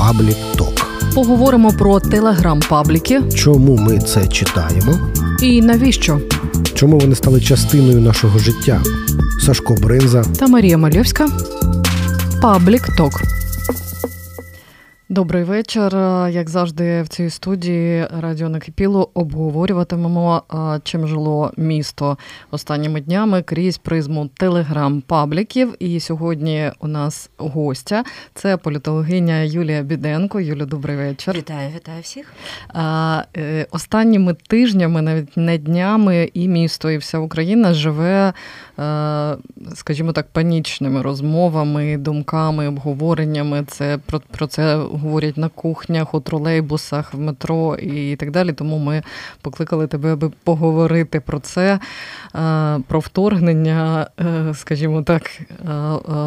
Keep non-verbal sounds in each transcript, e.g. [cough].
Паблік Ток. Поговоримо про телеграм-пабліки. Чому ми це читаємо? І навіщо? Чому вони стали частиною нашого життя? Сашко Бринза та Марія Мальовська. Паблік Ток. Добрий вечір. Як завжди, в цій студії Радіо Накипіло обговорюватимемо, чим жило місто останніми днями крізь призму телеграм-пабліків. І сьогодні у нас гостя це політологиня Юлія Біденко. Юля, добрий вечір. Вітаю, вітаю всіх. Е, останніми тижнями, навіть не днями, і місто, і вся Україна живе, е, скажімо так, панічними розмовами, думками, обговореннями. Це про це говорять на кухнях, у тролейбусах, в метро і так далі. Тому ми покликали тебе, аби поговорити про це, е, про вторгнення, е, скажімо так, е,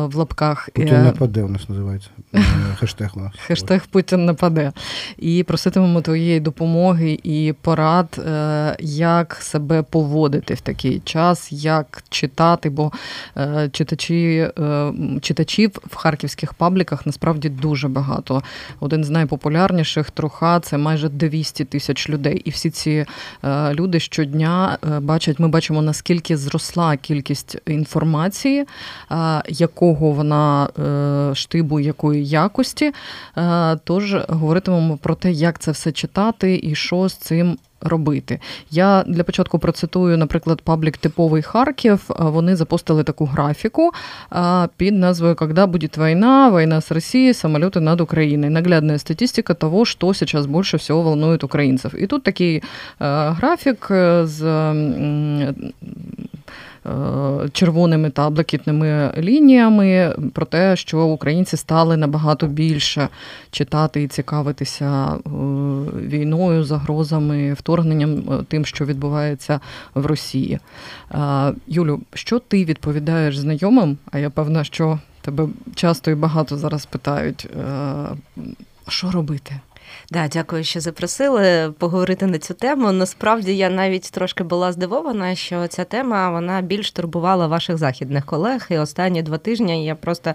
в лапках. Путін нападе у нас називається. [laughs] Хештег у нас. Хештег Путін нападе. І проситимемо твоєї допомоги і порад, як себе поводити в такий час, як читати, бо читачі, читачів в харківських пабліках насправді дуже багато один з найпопулярніших труха це майже 200 тисяч людей. І всі ці е, люди щодня е, бачать, ми бачимо, наскільки зросла кількість інформації, е, якого вона штибу, якої якості. Тож говоритимемо про те, як це все читати і що з цим робити. Я для початку процитую, наприклад, паблік типовий Харків. Вони запостили таку графіку під назвою «Когда будет война, война с Россией, самолеты над Украиной. Наглядная статистика того, что сейчас больше всего волнует украинцев». І тут такий графік з Е, червоними та блакитними лініями про те, що українці стали набагато більше читати і цікавитися е, війною, загрозами, вторгненням, е, тим, що відбувається в Росії. Юлю, що ти відповідаєш знайомим? А я певна, що тебе часто і багато зараз питають, що робити? Да, дякую, що запросили поговорити на цю тему. Насправді я навіть трошки була здивована, що ця тема вона більш турбувала ваших західних колег. І останні два тижні я просто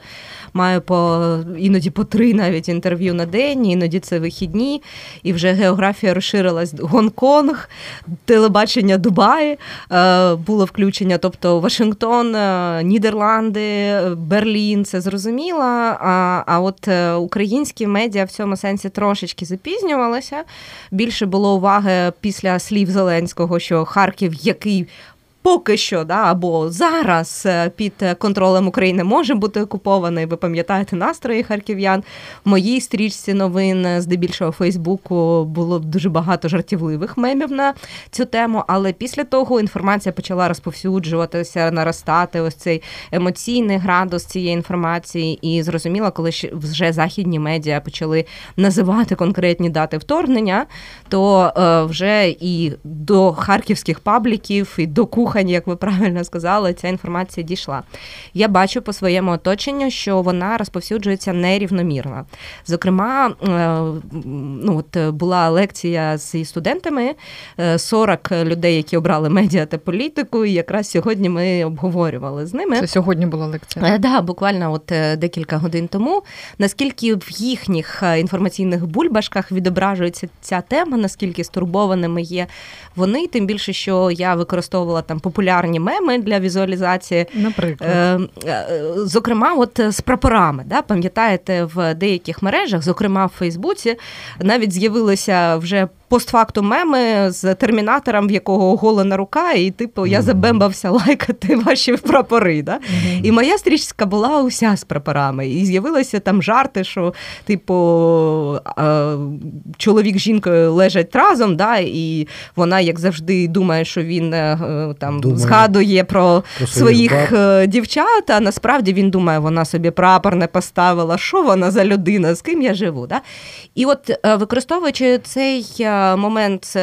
маю по іноді по три навіть інтерв'ю на день, іноді це вихідні, і вже географія розширилась Гонконг, телебачення Дубаї е, було включення, тобто Вашингтон, е, Нідерланди, Берлін. Це зрозуміло. А, а от е, українські медіа в цьому сенсі трошечки запізнювалася. Більше було уваги після слів Зеленського, що Харків, який поки що, да, або зараз е, під контролем України може бути окупований. Ви пам'ятаєте настрої харків'ян? В моїй стрічці новин, е, здебільшого Фейсбуку, було дуже багато жартівливих мемів на цю тему. Але після того інформація почала розповсюджуватися, наростати. Ось цей емоційний градус цієї інформації. І зрозуміло, коли вже західні медіа почали називати конкретні дати вторгнення, то е, вже і до харківських пабліків, і до кухонь слухань, як ви правильно сказали, ця інформація дійшла. Я бачу по своєму оточенню, що вона розповсюджується нерівномірно. Зокрема, е, ну от була лекція з студентами, 40 е, людей, які обрали медіа та політику. І якраз сьогодні ми обговорювали з ними. Це сьогодні була лекція. Так, е, да, буквально от декілька годин тому. Наскільки в їхніх інформаційних бульбашках відображується ця тема, наскільки стурбованими є вони, тим більше, що я використовувала там популярні меми для візуалізації. Наприклад. Е, е, зокрема, от з прапорами. Да? Пам'ятаєте, в деяких мережах, зокрема в Фейсбуці, навіть з'явилися вже постфактум меми з термінатором, в якого оголена рука, і типу я забембався лайкати ваші прапори. Да? Mm-hmm. І моя стрічка була уся з прапорами. І з'явилися там жарти, що, типу, чоловік з жінкою лежать разом, да? і вона, як завжди, думає, що він е, там думає. згадує про, про своїх баб. Е, дівчат. А насправді він думає, вона собі прапор не поставила, що вона за людина, з ким я живу. Да? І от е, використовуючи цей момент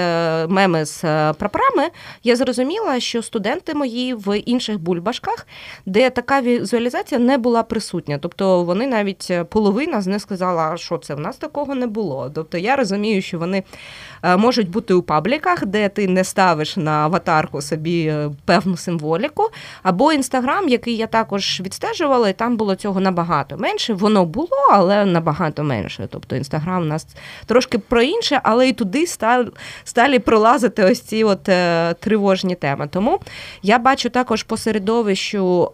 меми з е, прапорами, я зрозуміла, що студенти мої в інших бульбашках, де така візуалізація не була присутня. Тобто вони навіть е, половина з них сказала, що це в нас такого не було. Тобто я розумію, що вони е, можуть бути у пабліках, де ти не ставиш на аватарку собі е, певну символіку, або інстаграм, який я також відстежувала, і там було цього набагато менше. Воно було, але набагато менше. Тобто інстаграм у нас трошки про інше, але і туди стали, пролазити ось ці от е, тривожні теми. Тому я бачу також по середовищу е,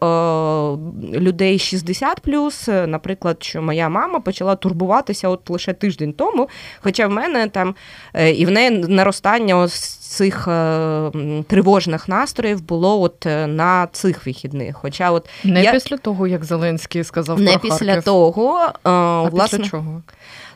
людей 60+, наприклад, що моя мама почала турбуватися от лише тиждень тому. Хоча в мене там е, і в неї наростання ось цих е, тривожних настроїв було от е, на цих вихідних. Хоча от не я... після того, як Зеленський сказав не про після Харків. того, е, а власне, після чого?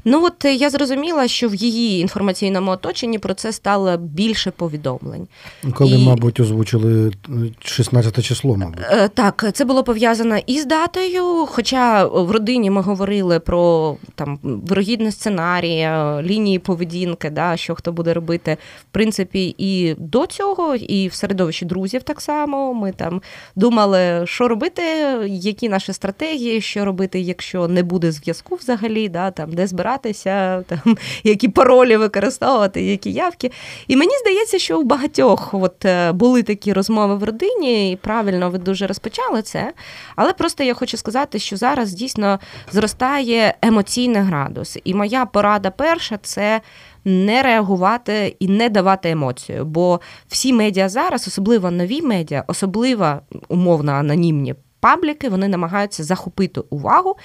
Ну от я зрозуміла, що в її інформаційному оточенні про це стало більше повідомлень. Коли, і... мабуть, озвучили 16 число, мабуть. Так, це було пов'язано із датою. Хоча в родині ми говорили про там вирогідний сценарій, лінії поведінки, да, що хто буде робити. В принципі, і до цього, і в середовищі друзів так само. Ми там думали, що робити, які наші стратегії, що робити, якщо не буде зв'язку взагалі, да, там де збирати [laughs] там, які паролі використовувати, які явки. І мені здається, що у багатьох от е, були такі розмови в родині, і правильно ви дуже розпочали це. Але просто я хочу сказати, що зараз дійсно зростає емоційний градус. І моя порада перша це. Не реагувати і не давати емоцію, бо всі медіа зараз, особливо нові медіа, особливо умовно анонімні пабліки вони намагаються захопити увагу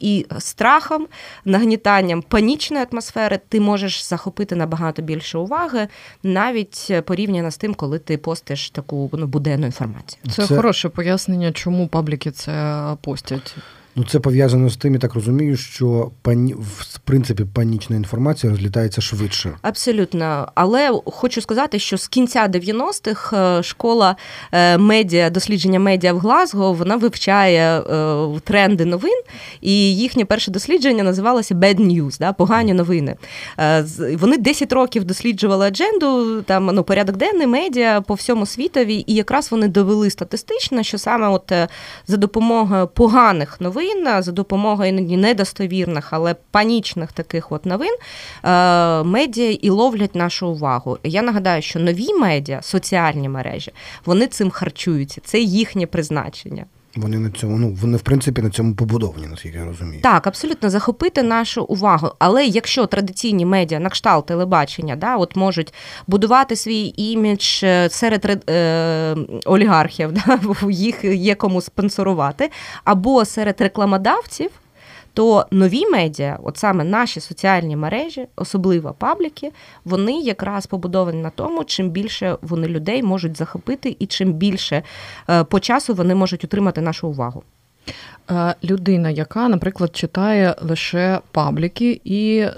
і страхом, нагнітанням панічної атмосфери ти можеш захопити набагато більше уваги, навіть порівняно з тим, коли ти постиш таку ну, буденну інформацію. Це, це хороше пояснення, чому пабліки це постять. Ну, це пов'язано з тим, я так розумію, що пані в принципі панічна інформація розлітається швидше. Абсолютно, але хочу сказати, що з кінця 90-х е, школа е, медіа, дослідження медіа в Глазго, вона вивчає е, тренди новин, і їхнє перше дослідження називалося Bad News, да, погані новини. Вони 10 років досліджували адженду, там ну порядок денний медіа по всьому світові, і якраз вони довели статистично, що саме от за допомогою поганих новин новин за допомогою іноді недостовірних, але панічних таких от новин е, медіа і ловлять нашу увагу. Я нагадаю, що нові медіа, соціальні мережі, вони цим харчуються. Це їхнє призначення. Вони на цьому, ну вони в принципі на цьому побудовані, наскільки я розумію. Так, абсолютно захопити нашу увагу. Але якщо традиційні медіа на кшталт телебачення, да, от можуть будувати свій імідж е, серед е, олігархів, [laughs] да, їх є кому спонсорувати, або серед рекламодавців то нові медіа, от саме наші соціальні мережі, особливо пабліки, вони якраз побудовані на тому, чим більше вони людей можуть захопити, і чим більше е, по часу вони можуть отримати нашу увагу. Е, людина, яка, наприклад, читає лише пабліки, і е,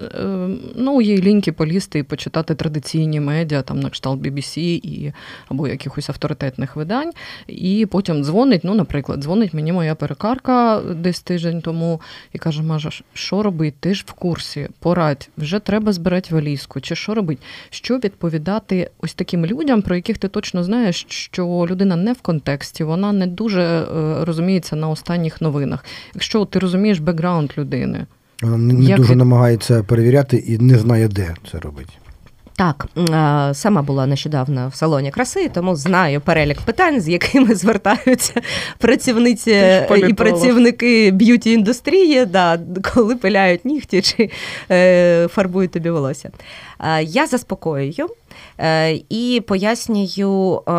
ну, їй ліньки полізти і почитати традиційні медіа, там на кшталт BBC і, або якихось авторитетних видань, і потім дзвонить. Ну, наприклад, дзвонить мені моя перекарка десь тиждень тому і каже: Мажа, що робити? Ти ж в курсі, порадь, вже треба збирати валізку, чи що робить? Що відповідати ось таким людям, про яких ти точно знаєш, що людина не в контексті, вона не дуже е, розуміється на останніх новинах новинах. Якщо ти розумієш бекграунд людини, вона не як... дуже намагається перевіряти і не знає, де це робить. Так, сама була нещодавно в салоні краси, тому знаю перелік питань, з якими [laughs] звертаються працівниці і працівники б'юті індустрії, да, коли пиляють нігті чи е, фарбують тобі волосся. Я заспокоюю. Е, і пояснюю, е,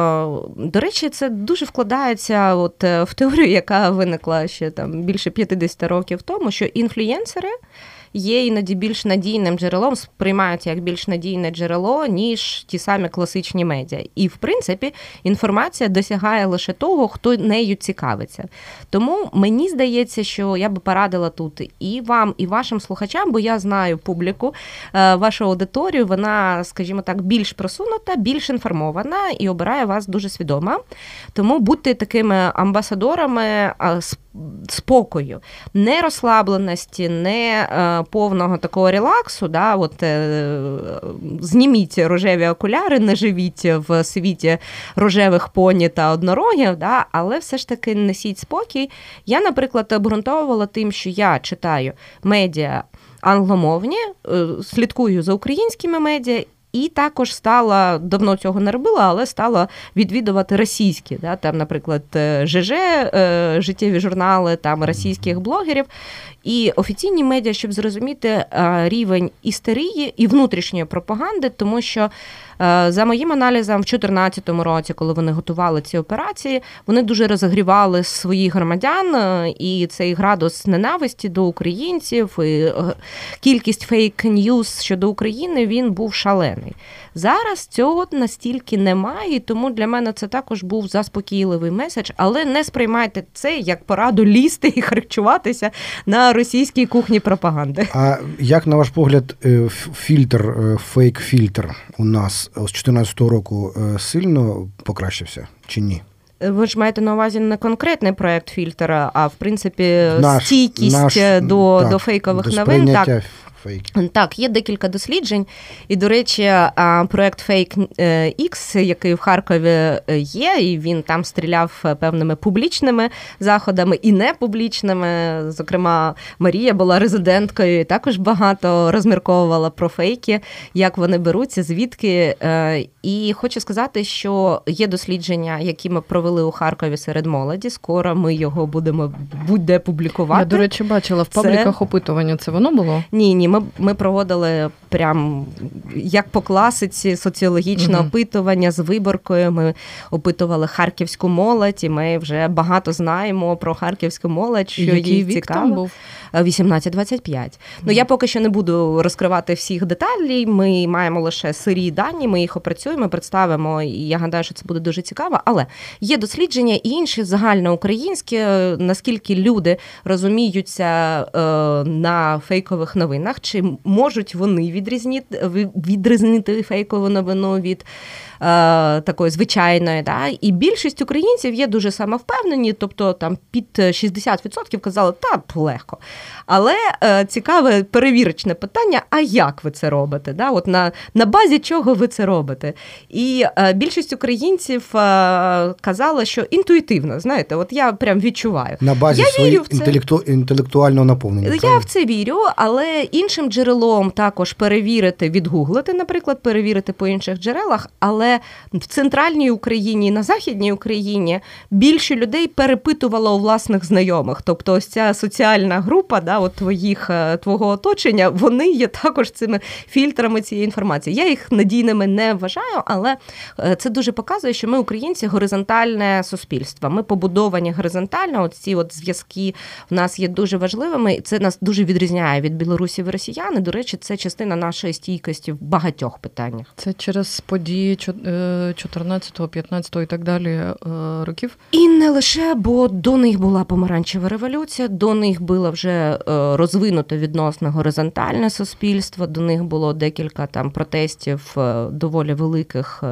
до речі, це дуже вкладається от в теорію, яка виникла ще там більше 50 років тому, що інфлюєнсери є іноді більш надійним джерелом, сприймаються як більш надійне джерело, ніж ті самі класичні медіа. І, в принципі, інформація досягає лише того, хто нею цікавиться. Тому мені здається, що я би порадила тут і вам, і вашим слухачам, бо я знаю публіку, е, вашу аудиторію, вона, скажімо так, більш просунута, більш інформована і обирає вас дуже свідомо. Тому будьте такими амбасадорами спокою, не розслабленості, не е, повного такого релаксу. Да, от, е, Зніміть рожеві окуляри, не живіть в світі рожевих поні та однорогів, да, але все ж таки несіть спокій. Я, наприклад, обґрунтовувала тим, що я читаю медіа англомовні, е, слідкую за українськими медіа. І також стала давно цього не робила, але стала відвідувати російські, да, там, наприклад, ЖЖ, е, життєві журнали там російських блогерів. І офіційні медіа, щоб зрозуміти е, рівень істерії і внутрішньої пропаганди, тому що Е, за моїм аналізом, в 2014 році, коли вони готували ці операції, вони дуже розігрівали своїх громадян, е, і цей градус ненависті до українців, і е, кількість фейк ньюс щодо України він був шалений. Зараз цього настільки немає, тому для мене це також був заспокійливий меседж, але не сприймайте це як пораду лізти і харчуватися на російській кухні пропаганди. А як на ваш погляд, фільтр, фейк-фільтр у нас з 2014 року е, сильно покращився чи ні? Ви ж маєте на увазі не конкретний проект фільтра, а в принципі наш, стійкість наш, до так, до фейкових до новин. Так фейки. Так, є декілька досліджень. І, до речі, проект Fake X, який в Харкові е, є, і він там стріляв е, певними публічними заходами і непублічними. Зокрема, Марія була резиденткою і також багато розмірковувала про фейки, як вони беруться, звідки. Е, і хочу сказати, що є дослідження, які ми провели у Харкові серед молоді. Скоро ми його будемо будь-де публікувати. Я, до речі, бачила в пабліках це... опитування. Це воно було? Ні, ні. Ми ми проводили прям як по класиці соціологічне угу. опитування з виборкою. Ми опитували харківську молодь, і ми вже багато знаємо про харківську молодь, що Який їй вік цікаво. там був? 18-25. Угу. Ну я поки що не буду розкривати всіх деталей. Ми маємо лише сирі дані, ми їх опрацюємо, представимо. І я гадаю, що це буде дуже цікаво. Але є дослідження і інші загальноукраїнські, наскільки люди розуміються е, на фейкових новинах чи можуть вони відрізнити відрізнити фейкову новину від такої звичайної. Да? І більшість українців є дуже самовпевнені, тобто там під 60% казали, та легко. Але е, цікаве перевірочне питання: а як ви це робите? Да? От На на базі чого ви це робите? І е, більшість українців е, казала, що інтуїтивно, знаєте, от я прям відчуваю. На базі я своїх інтелекту... інтелектуального наповнення. Я правильно? в це вірю, але іншим джерелом також перевірити, відгуглити, наприклад, перевірити по інших джерелах. але в центральній Україні і на західній Україні більше людей перепитувало у власних знайомих. Тобто, ось ця соціальна група, да, от твоїх е, твого оточення, вони є також цими фільтрами цієї інформації. Я їх надійними не вважаю, але е, це дуже показує, що ми, українці, горизонтальне суспільство. Ми побудовані горизонтально. От ці от зв'язки в нас є дуже важливими, і це нас дуже відрізняє від білорусів і росіян. І, До речі, це частина нашої стійкості в багатьох питаннях. Це через події 14, 15 і так далі е, років. І не лише, бо до них була помаранчева революція, до них було вже е, розвинуто відносно горизонтальне суспільство. До них було декілька там протестів е, доволі великих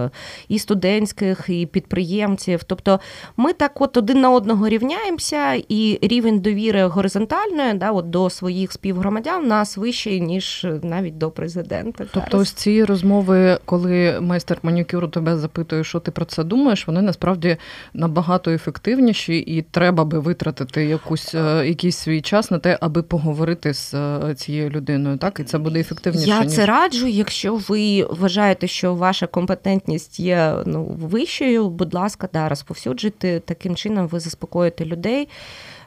і студентських, і підприємців. Тобто ми так от один на одного рівняємося, і рівень довіри горизонтальної да, от до своїх співгромадян нас вищий ніж навіть до президента. Тобто, зараз. ось ці розмови, коли майстер манікюр манікюру тебе запитую, що ти про це думаєш, вони насправді набагато ефективніші, і треба би витратити якусь е, якийсь свій час на те, аби поговорити з е, цією людиною. Так, і це буде ефективніше. Я ніж... це раджу. Якщо ви вважаєте, що ваша компетентність є ну вищою, будь ласка, да, розповсюджуйте таким чином, ви заспокоїте людей.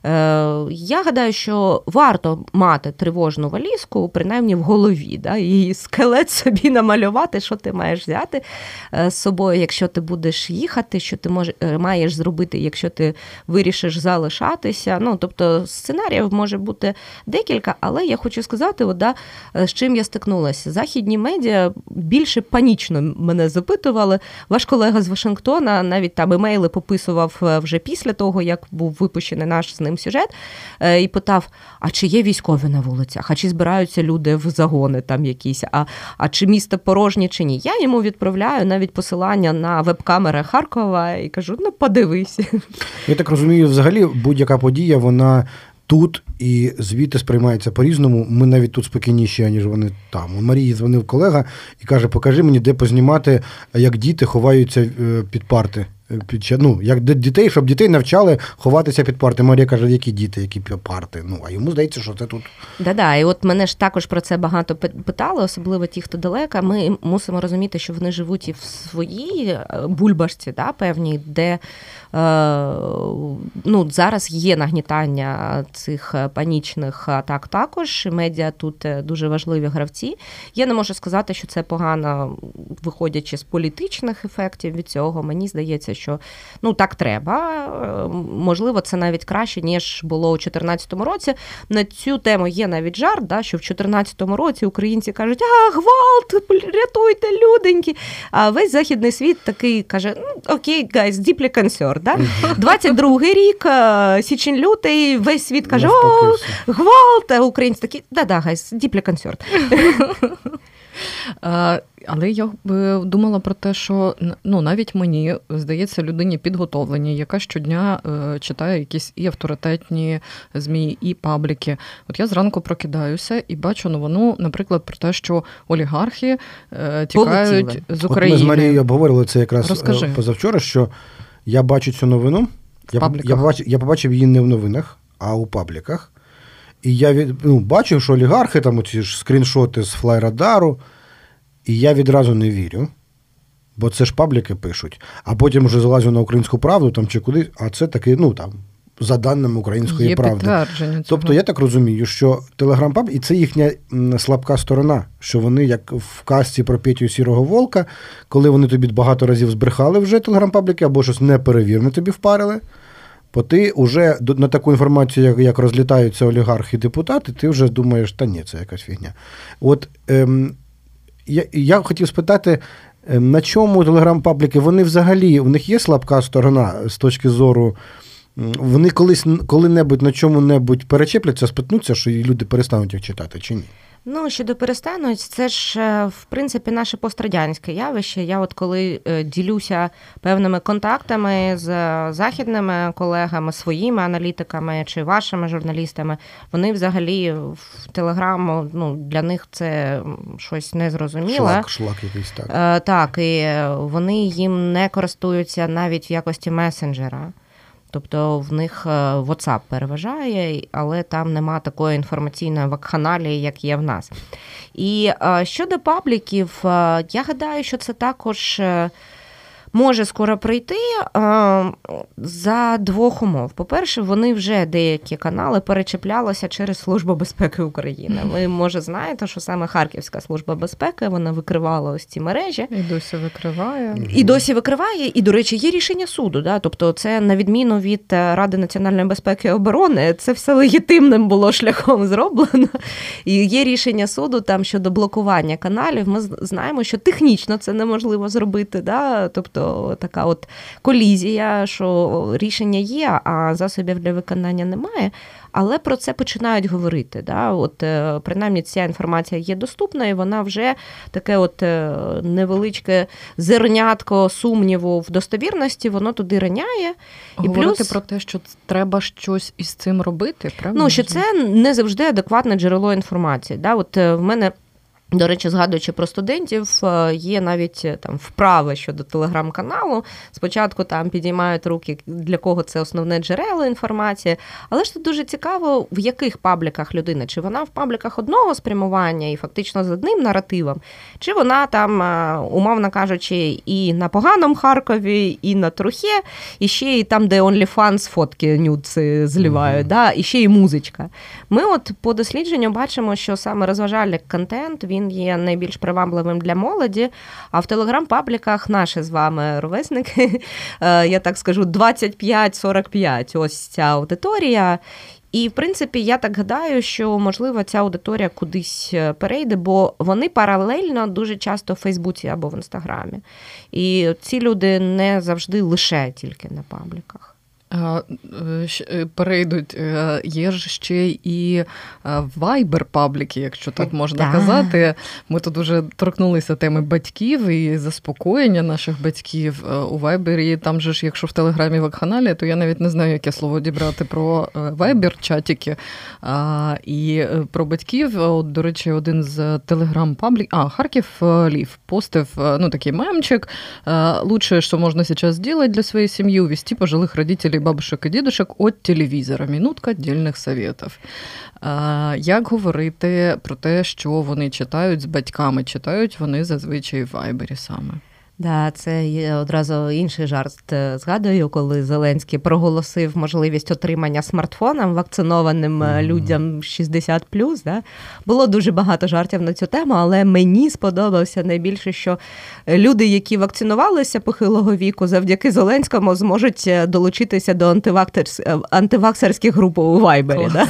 Е, я гадаю, що варто мати тривожну валізку, принаймні в голові, да, і скелет [laughs] собі намалювати, що ти маєш взяти е, з собою, якщо ти будеш їхати, що ти мож, е, маєш зробити, якщо ти вирішиш залишатися. Ну, Тобто сценаріїв може бути декілька, але я хочу сказати, от, да, з чим я стикнулася. Західні медіа більше панічно мене запитували. Ваш колега з Вашингтона навіть там емейли пописував вже після того, як був випущений наш з ним ним сюжет е, і питав: а чи є військові на вулицях, а чи збираються люди в загони там якісь, а а чи місто порожнє, чи ні? Я йому відправляю навіть посилання на веб-камери Харкова і кажу: ну подивись. Я так розумію, взагалі будь-яка подія, вона. Тут і звідти сприймається по-різному. Ми навіть тут спокійніші, ніж вони там. У Марії дзвонив колега і каже: Покажи мені, де познімати, як діти ховаються е, під парти. Під ну, як дітей, щоб дітей навчали ховатися під парти. Марія каже, які діти, які парти. Ну а йому здається, що це тут. Да-да, і от мене ж також про це багато питали, особливо ті, хто далека. Ми мусимо розуміти, що вони живуть і в своїй е, бульбашці, да, певній, де Е, ну, зараз є нагнітання цих панічних атак також. Медіа тут е, дуже важливі гравці. Я не можу сказати, що це погано, виходячи з політичних ефектів від цього. Мені здається, що ну так треба. Е, можливо, це навіть краще, ніж було у 2014 році. На цю тему є навіть жарт, да, що в 2014 році українці кажуть, а гвалт, рятуйте люденьки. А весь західний світ такий каже: ну окей, guys, deeply concerned. Да? 22-й рік, е, січень лютий, весь світ каже: О, гвалт, а українці такі, да-да, guys, deeply concerned. Але я б думала про те, що ну навіть мені здається, людині підготовлені, яка щодня е, читає якісь і авторитетні змі, і пабліки. От я зранку прокидаюся і бачу новину, наприклад, про те, що олігархи е, тікають Полетіли. з України. От Ми з Марією обговорили це якраз Розкажи. позавчора. що я бачу цю новину. Я я, побачив я побачив її не в новинах, а у пабліках. І я від, ну, бачив, що олігархи, там оці ж скріншоти з флайрадару, і я відразу не вірю. Бо це ж пабліки пишуть. А потім вже залазю на українську правду там чи кудись, а це таки, ну там, за даними української Є правди. Цього. Тобто я так розумію, що телеграм-паб, і це їхня слабка сторона, що вони, як в казці про Петю Сірого Волка, коли вони тобі багато разів збрехали вже телеграм-пабліки або щось неперевірне тобі впарили. Бо ти вже на таку інформацію, як як розлітаються олігархи і депутати, ти вже думаєш, та ні, це якась фігня. От ем, я я хотів спитати, ем, на чому телеграм-пабліки, вони взагалі, у них є слабка сторона з точки зору вони колись коли-небудь на чому-небудь перечепляться, спитнуться, що люди перестануть їх читати, чи ні? Ну, щодо перестануть, це ж е, в принципі наше пострадянське явище. Я, от коли е, ділюся певними контактами з західними колегами, своїми аналітиками чи вашими журналістами, вони взагалі в телеграму ну, для них це щось незрозуміле. Шлак, шлак якийсь так. Е, так, і вони їм не користуються навіть в якості месенджера. Тобто в них е, WhatsApp переважає, але там нема такої інформаційної вакханалії, як є в нас. І е, щодо пабліків, е, я гадаю, що це також може скоро прийти за двох умов. По-перше, вони вже деякі канали перечеплялися через Службу безпеки України. [laughs] Ви може знаєте, що саме Харківська служба безпеки вона викривала ось ці мережі і досі викриває. І досі викриває. І, до речі, є рішення суду. Да? Тобто, це на відміну від е, Ради національної безпеки і оборони, це все легітимним було шляхом зроблено. І є рішення суду там щодо блокування каналів. Ми знаємо, що технічно це неможливо зробити. Да? Тобто така от колізія, що рішення є, а засобів для виконання немає. Але про це починають говорити. Да? От е, Принаймні ця інформація є доступна, і вона вже таке от е, невеличке зернятко сумніву в достовірності, воно туди раняє. І Говорити плюс... про те, що треба щось із цим робити, правда? Ну, що це не завжди адекватне джерело інформації. Да? От е, В мене до речі, згадуючи про студентів, е, є навіть е, там вправи щодо телеграм-каналу. Спочатку там підіймають руки, для кого це основне джерело інформації. Але ж тут дуже цікаво, в яких пабліках людина, чи вона в пабліках одного спрямування і фактично з одним наративом, чи вона там, е, умовно кажучи, і на поганому Харкові, і на Трухе, і ще і там, де OnlyFans фотки нюци зливають, mm-hmm. да, і ще й музичка. Ми от по дослідженню бачимо, що саме розважальний контент він є найбільш привабливим для молоді. А в телеграм-пабліках наші з вами ровесники, [laughs] е, я так скажу, 25-45 ось ця аудиторія. І, в принципі, я так гадаю, що можливо ця аудиторія кудись е, перейде, бо вони паралельно дуже часто в Фейсбуці або в Інстаграмі. І ці люди не завжди лише тільки на пабліках. Е, перейдуть. Е, є ж ще і вайбер пабліки, якщо так можна да. казати. Ми тут уже торкнулися теми батьків і заспокоєння наших батьків у вайбері. Там же ж, якщо в телеграмі вакханалія, то я навіть не знаю, яке слово дібрати про вайбер чатики і про батьків. От, До речі, один з телеграм паблік, а Харків Live постив ну такий мемчик. Лучше, що можна зараз зробити для своєї сім'ї, увести пожилих родителей бабушек і дідушок від телевізора. Мінутка дільних советів. Як говорити про те, що вони читають з батьками? Читають вони зазвичай в вайбері саме. Да, це одразу інший жарт е, згадую, коли Зеленський проголосив можливість отримання смартфоном вакцинованим mm-hmm. людям 60 Да? Було дуже багато жартів на цю тему, але мені сподобався найбільше, що люди, які вакцинувалися похилого віку, завдяки Зеленському зможуть е, долучитися до антиваксерських груп у Вайбері. Да?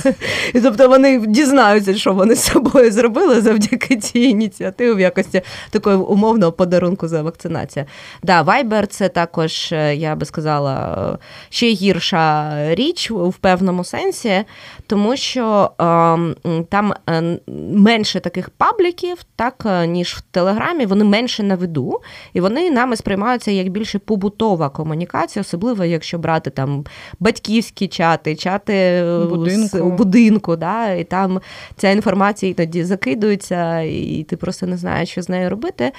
І тобто вони дізнаються, що вони з собою зробили завдяки цій ініціативі в якості такого умовного подарунку за вакцинацію вакцинація. Да, Viber – це також, е, я би сказала, ще гірша річ в певному сенсі, тому що е, там е, менше таких пабліків, так е, ніж в Телеграмі, вони менше на виду, і вони нами сприймаються як більше побутова комунікація, особливо якщо брати там батьківські чати, чати будинку. у будинку, да, і там ця інформація іноді закидується, і ти просто не знаєш, що з нею робити.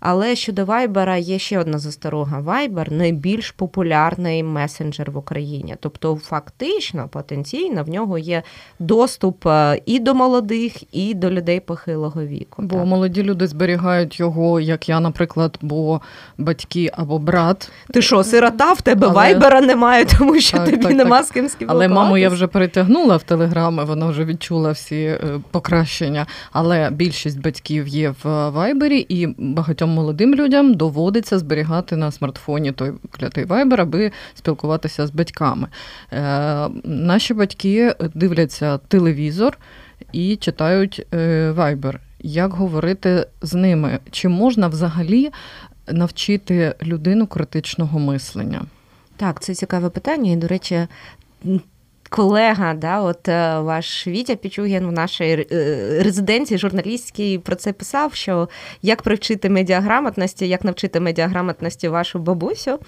Але щодо Вайбера є ще одна засторога. Вайбер найбільш популярний месенджер в Україні. Тобто, фактично, потенційно в нього є доступ е, і до молодих, і до людей похилого віку. Бо так. молоді люди зберігають його, як я, наприклад, бо батьки або брат. Ти що, сирота, в тебе Але... вайбера немає, тому що так, тобі так, нема з ким спілкуватися? Але маму я вже перетягнула в телеграми, вона вже відчула всі е, покращення. Але більшість батьків є в вайбері і багатьом молодим людям доводиться зберігати на смартфоні той клятий вайбер, аби спілкуватися з батьками. Е, Наші батьки дивляться телевізор і читають е, вайбер. Як говорити з ними? Чи можна взагалі навчити людину критичного мислення? Так, це цікаве питання. І, до речі, колега, да, от е, ваш Вітя Пічугін в нашій е, резиденції журналістській про це писав, що як привчити медіаграмотності, як навчити медіаграмотності вашу бабусю. Е,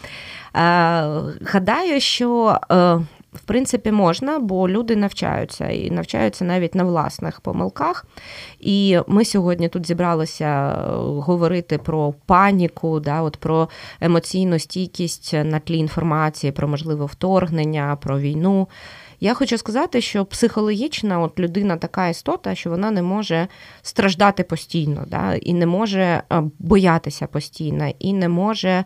гадаю, що в принципі, можна, бо люди навчаються і навчаються навіть на власних помилках. І ми сьогодні тут зібралися говорити про паніку, да, от про емоційну стійкість на тлі інформації, про можливе вторгнення, про війну. Я хочу сказати, що психологічна от людина така істота, що вона не може страждати постійно, да, і не може е, боятися постійно, і не може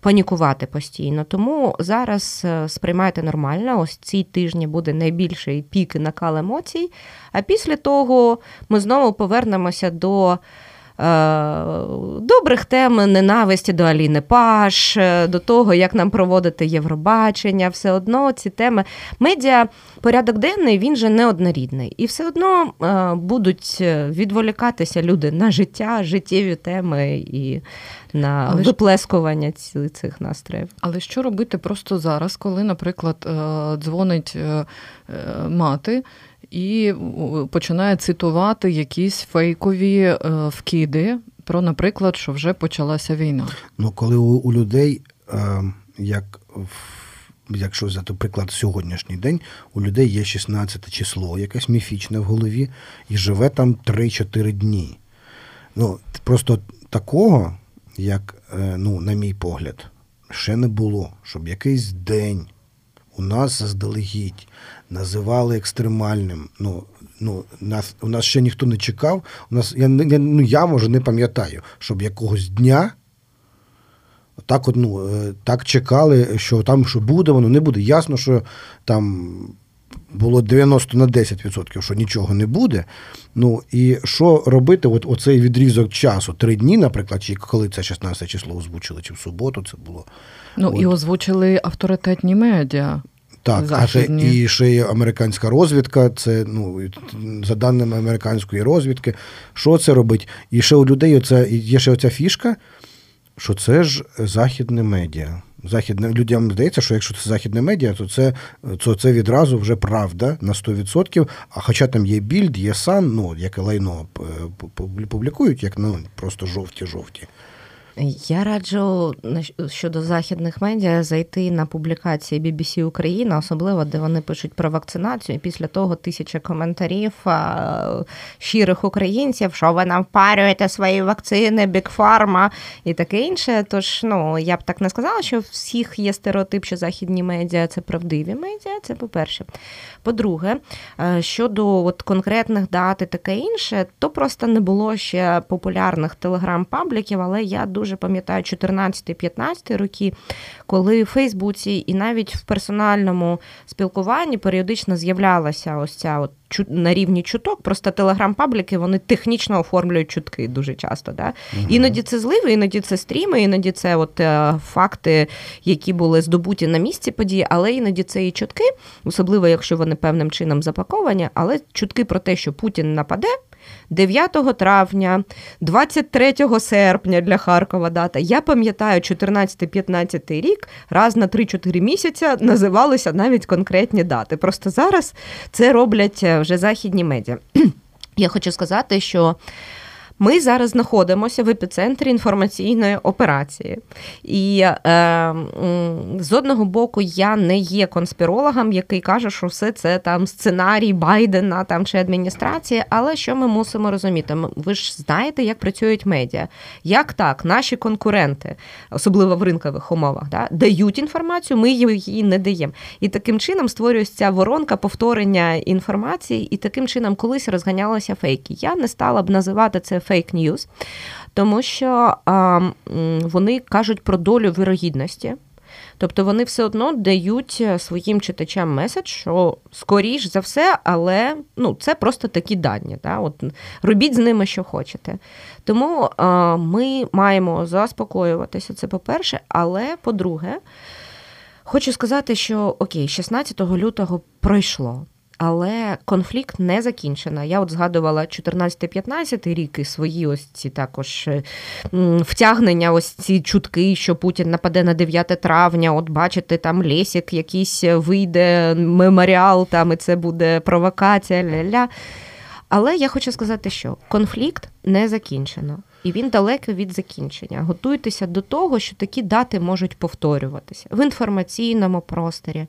панікувати постійно. Тому зараз е, сприймайте нормально. Ось ці тижні буде найбільший пік накал емоцій. А після того ми знову повернемося до. Е, добрих тем ненависті до Аліни Паш, е, до того, як нам проводити Євробачення, все одно ці теми. Медіа порядок денний він же неоднорідний. І все одно е, будуть відволікатися люди на життя, життєві теми і на Але виплескування цих настроїв. Але що робити просто зараз, коли, наприклад, дзвонить мати? І починає цитувати якісь фейкові е, вкиди про, наприклад, що вже почалася війна. Ну, коли у, у людей, е, як Якщо взяти приклад сьогоднішній день, у людей є 16 число, якесь міфічне в голові, і живе там 3-4 дні. Ну, Просто такого, як, е, ну, на мій погляд, ще не було, щоб якийсь день у нас заздалегідь називали екстремальним. Ну, ну, нас, У нас ще ніхто не чекав. У нас, Я ну, я може не пам'ятаю, щоб якогось дня так от, ну, е, так чекали, що там що буде, воно не буде. Ясно, що там було 90 на 10%, що нічого не буде. Ну і що робити? От Оцей відрізок часу, три дні, наприклад, чи коли це 16 число озвучили, чи в суботу це було. Ну от. і озвучили авторитетні медіа. Так, а ще і ще є американська розвідка. Це ну за даними американської розвідки, що це робить? І ще у людей оце, є ще оця фішка, що це ж західне медіа. західне людям здається, що якщо це західне медіа, то це то це відразу вже правда на 100%. А хоча там є більд, є сан, ну яке лайно публікують, як ну просто жовті-жовті. Я раджу щодо західних медіа зайти на публікації BBC Україна, особливо де вони пишуть про вакцинацію. і Після того тисяча коментарів щирих українців, що ви нам впарюєте свої вакцини, бікфарма і таке інше. Тож ну я б так не сказала, що всіх є стереотип, що західні медіа це правдиві медіа. Це по-перше. По-друге, е, щодо от конкретних дат і таке інше, то просто не було ще популярних телеграм-пабліків, але я дуже дуже пам'ятаю 14-15 роки, коли в Фейсбуці і навіть в персональному спілкуванні періодично з'являлася ось ця от на рівні чуток, просто телеграм-пабліки вони технічно оформлюють чутки дуже часто. Да? Угу. Іноді це зливи, іноді це стріми, іноді це от е, факти, які були здобуті на місці події, але іноді це і чутки, особливо якщо вони певним чином запаковані, але чутки про те, що Путін нападе. 9 травня, 23 серпня для Харкова дата. Я пам'ятаю, 14-15 рік, раз на 3-4 місяця називалися навіть конкретні дати. Просто зараз це роблять е, вже західні медіа. [clears throat] Я хочу сказати, що ми зараз знаходимося в епіцентрі інформаційної операції. І е, з одного боку, я не є конспірологом, який каже, що все це там сценарій Байдена там чи адміністрації. Але що ми мусимо розуміти? Ви ж знаєте, як працюють медіа. Як так, наші конкуренти, особливо в ринкових умовах, да, дають інформацію, ми її не даємо. І таким чином створюється воронка повторення інформації, і таким чином колись розганялися фейки. Я не стала б називати це фейк ньюз, тому що а, вони кажуть про долю вирогідності. Тобто вони все одно дають е, своїм читачам меседж, що скоріш за все, але ну, це просто такі дані. Да? От, Робіть з ними, що хочете. Тому а, ми маємо заспокоюватися, це по-перше, але по-друге, хочу сказати, що окей, 16 лютого пройшло. Але конфлікт не закінчено. Я от згадувала 14-15 рік і свої ось ці також е, втягнення, ось ці чутки, що Путін нападе на 9 травня. От бачите, там Лесік якийсь вийде меморіал, там і це буде провокація. ля-ля. Але я хочу сказати, що конфлікт не закінчено, і він далекий від закінчення. Готуйтеся до того, що такі дати можуть повторюватися в інформаційному просторі.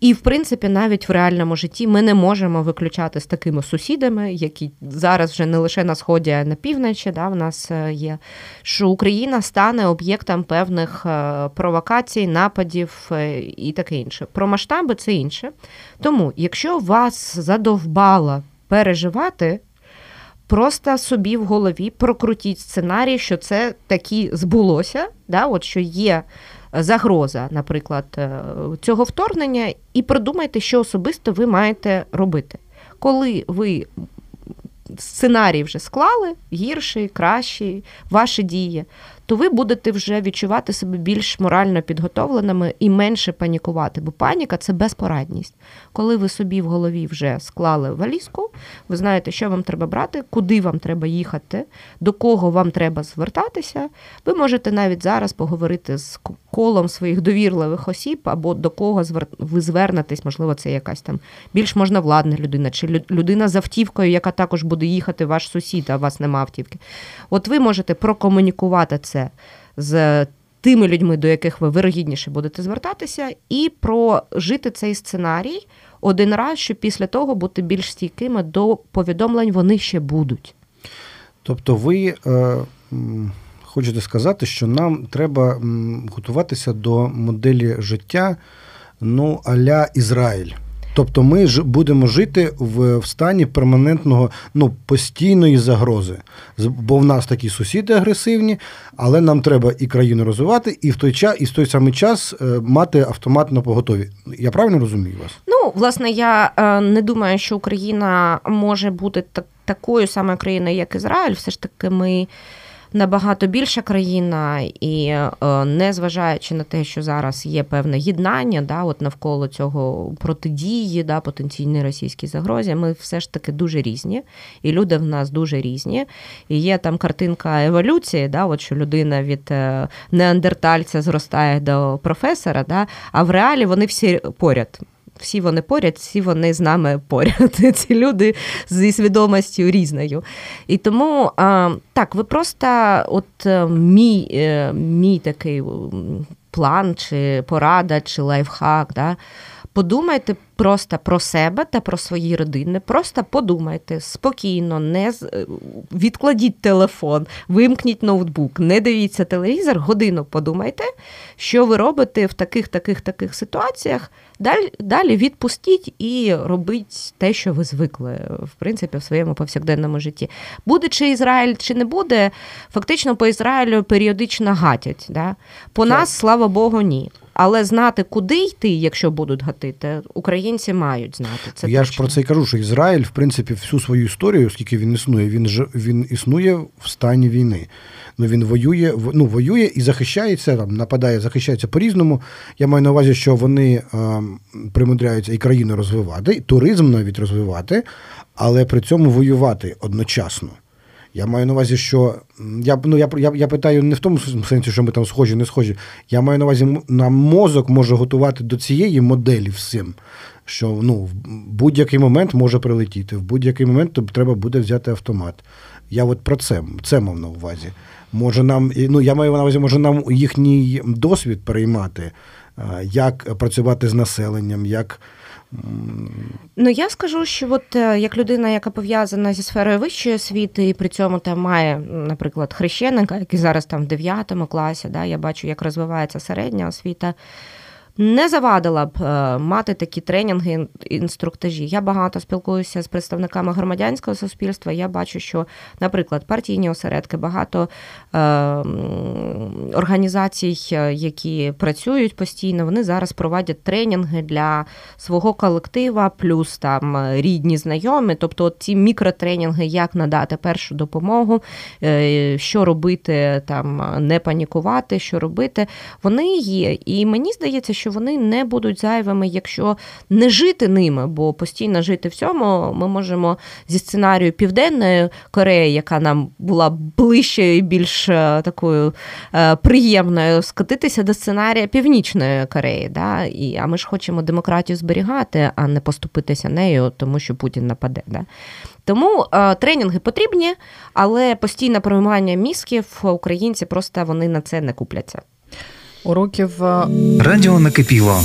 І, в принципі, навіть в реальному житті ми не можемо виключати з такими сусідами, які зараз вже не лише на сході, а й на півночі. Да, в нас е, є, що Україна стане об'єктом певних е, провокацій, нападів е, і таке інше. Про масштаби це інше. Тому, якщо вас задовбало переживати. Просто собі в голові прокрутіть сценарій, що це таки збулося, да, от що є загроза, наприклад, е, цього вторгнення, і продумайте, що особисто ви маєте робити. Коли ви сценарій вже склали, гірший, кращий, ваші дії, то ви будете вже відчувати себе більш морально підготовленими і менше панікувати. Бо паніка це безпорадність. Коли ви собі в голові вже склали валізку, ви знаєте, що вам треба брати, куди вам треба їхати, до кого вам треба звертатися. Ви можете навіть зараз поговорити з колом своїх довірливих осіб, або до кого ви звернетесь, можливо, це якась там більш можновладна людина, чи людина з автівкою, яка також буде їхати, ваш сусід, а у вас нема автівки. От ви можете прокомунікувати це з тими людьми, до яких ви вирогідніше будете звертатися, і прожити цей сценарій один раз, щоб після того бути більш стійкими до повідомлень вони ще будуть. Тобто, ви е, хочете сказати, що нам треба готуватися до моделі життя ну, а-ля Ізраїль. Тобто ми ж будемо жити в в стані перманентного, ну, постійної загрози. Бо в нас такі сусіди агресивні, але нам треба і країну розвивати, і в той час, і в той самий час е, мати автомат на поготові. Я правильно розумію вас? Ну, власне, я е, не думаю, що Україна може бути такою самою країною, як Ізраїль. Все ж таки, ми. Набагато більша країна, і е, незважаючи на те, що зараз є певне єднання, да, от навколо цього протидії, да, потенційної російській загрозі, ми все ж таки дуже різні, і люди в нас дуже різні. І є там картинка еволюції, да, от що людина від е, неандертальця зростає до професора, да, а в реалі вони всі поряд всі вони поряд, всі вони з нами поряд. [laughs] Ці люди зі свідомістю різною. І тому так, ви просто от е, мій, е, мій такий план, чи порада, чи лайфхак. да, Подумайте просто про себе та про свої родини. Просто подумайте спокійно, не е, відкладіть телефон, вимкніть ноутбук, не дивіться телевізор, годину подумайте, що ви робите в таких, таких, таких ситуаціях. Далі далі відпустіть і робіть те, що ви звикли, в принципі, в своєму повсякденному житті. Буде чи Ізраїль, чи не буде, фактично по Ізраїлю періодично гатять. Да? По так. нас, слава Богу, ні. Але знати, куди йти, якщо будуть гатити, українці мають знати. Це я точно. ж про це й кажу, що Ізраїль, в принципі, всю свою історію, оскільки він існує, він ж він існує в стані війни. Ну він воює, ну воює і захищається, там нападає, захищається по-різному. Я маю на увазі, що вони а, примудряються і країну розвивати, і туризм навіть розвивати, але при цьому воювати одночасно. Я маю на увазі, що я ну, я, я, я питаю не в тому сенсі, що ми там схожі, не схожі. Я маю на увазі, на мозок може готувати до цієї моделі всім, що ну, в будь-який момент може прилетіти, в будь-який момент треба буде взяти автомат. Я от про це це мав на увазі. Може нам, ну я маю на увазі, може нам їхній досвід переймати, як працювати з населенням, як. Ну я скажу, що от е, як людина, яка пов'язана зі сферою вищої освіти, і при цьому там має, наприклад, хрещеника, який зараз там в 9 класі, да, я бачу, як розвивається середня освіта не завадила б е, мати такі тренінги, інструктажі. Я багато спілкуюся з представниками громадянського суспільства. Я бачу, що, наприклад, партійні осередки, багато е, організацій, е, які працюють постійно, вони зараз проводять тренінги для свого колектива, плюс там рідні знайомі. Тобто, от ці мікротренінги, як надати першу допомогу, що робити, там не панікувати, що робити, вони є. І мені здається, що що вони не будуть зайвими, якщо не жити ними, бо постійно жити в цьому ми можемо зі сценарію Південної Кореї, яка нам була ближче і більш е, такою е, приємною, скотитися до сценарія Північної Кореї. Да? І, А ми ж хочемо демократію зберігати, а не поступитися нею, тому що Путін нападе. Да? Тому е, тренінги потрібні, але постійне промивання мізків українці просто вони на це не купляться уроків е, Радіо накипіло.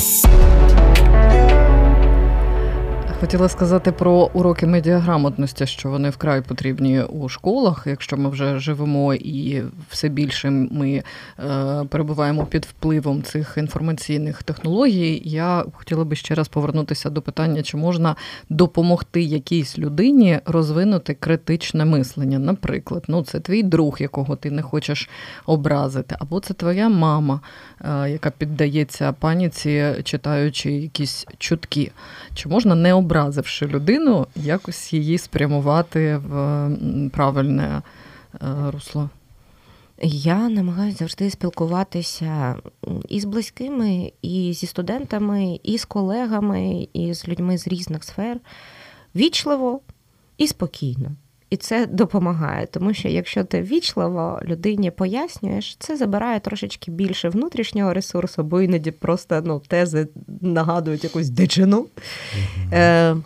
Хотіла сказати про уроки медіаграмотності, що вони вкрай потрібні у школах. Якщо ми вже живемо і все більше ми е, перебуваємо під впливом цих інформаційних технологій, я хотіла би ще раз повернутися до питання, чи можна допомогти якійсь людині розвинути критичне мислення. Наприклад, ну це твій друг, якого ти не хочеш образити, або це твоя мама, яка піддається паніці, читаючи якісь чутки. Чи можна не образивши людину, якось її спрямувати в правильне е, русло. Я намагаюся завжди спілкуватися і з близькими, і зі студентами, і з колегами, і з людьми з різних сфер вічливо і спокійно. І це допомагає, тому що якщо ти вічливо людині пояснюєш, це забирає трошечки більше внутрішнього ресурсу, бо іноді просто ну, тези нагадують якусь дичину. Mm-hmm.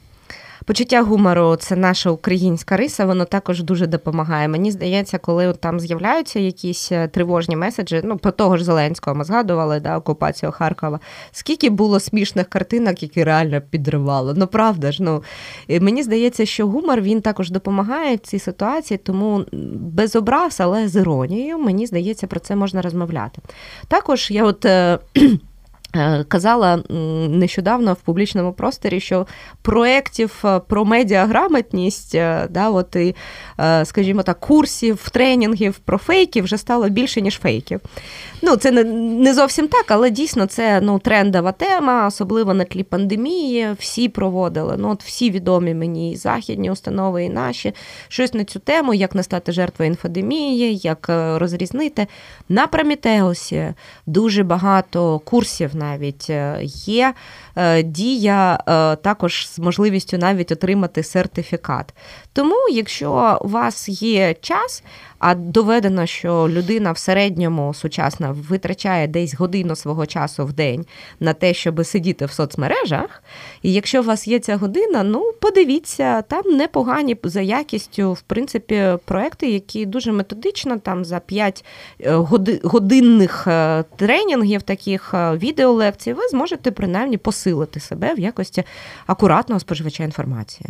Е, Почуття гумору це наша українська риса, воно також дуже допомагає. Мені здається, коли там з'являються якісь е, тривожні меседжі, ну про того ж Зеленського ми згадували, да, окупацію Харкова. Скільки було смішних картинок, які реально підривали. Ну правда ж, ну мені здається, що гумор він також допомагає в цій ситуації, тому без образ, але з іронією, мені здається, про це можна розмовляти. Також я от. Е, казала нещодавно в публічному просторі, що проєктів е, про медіаграмотність, е, да, от і, скажімо так, курсів, тренінгів про фейки вже стало більше, ніж фейків. Ну, Це не не зовсім так, але дійсно це ну, трендова тема, особливо на тлі пандемії. Всі проводили. Ну, от Всі відомі мені і західні установи, і наші щось на цю тему, як не стати жертвою інфодемії, як розрізнити. На Промітеусі дуже багато курсів навіть е, є дія е, також з можливістю навіть отримати сертифікат. Тому, якщо у вас є час, а доведено, що людина в середньому сучасна витрачає десь годину свого часу в день на те, щоб сидіти в соцмережах. І якщо у вас є ця година, ну подивіться, там непогані за якістю, в принципі, проекти, які дуже методично, там за 5 е, годинних е, тренінгів, таких е, відеолекцій, ви зможете принаймні посилити себе в якості акуратного споживача інформації.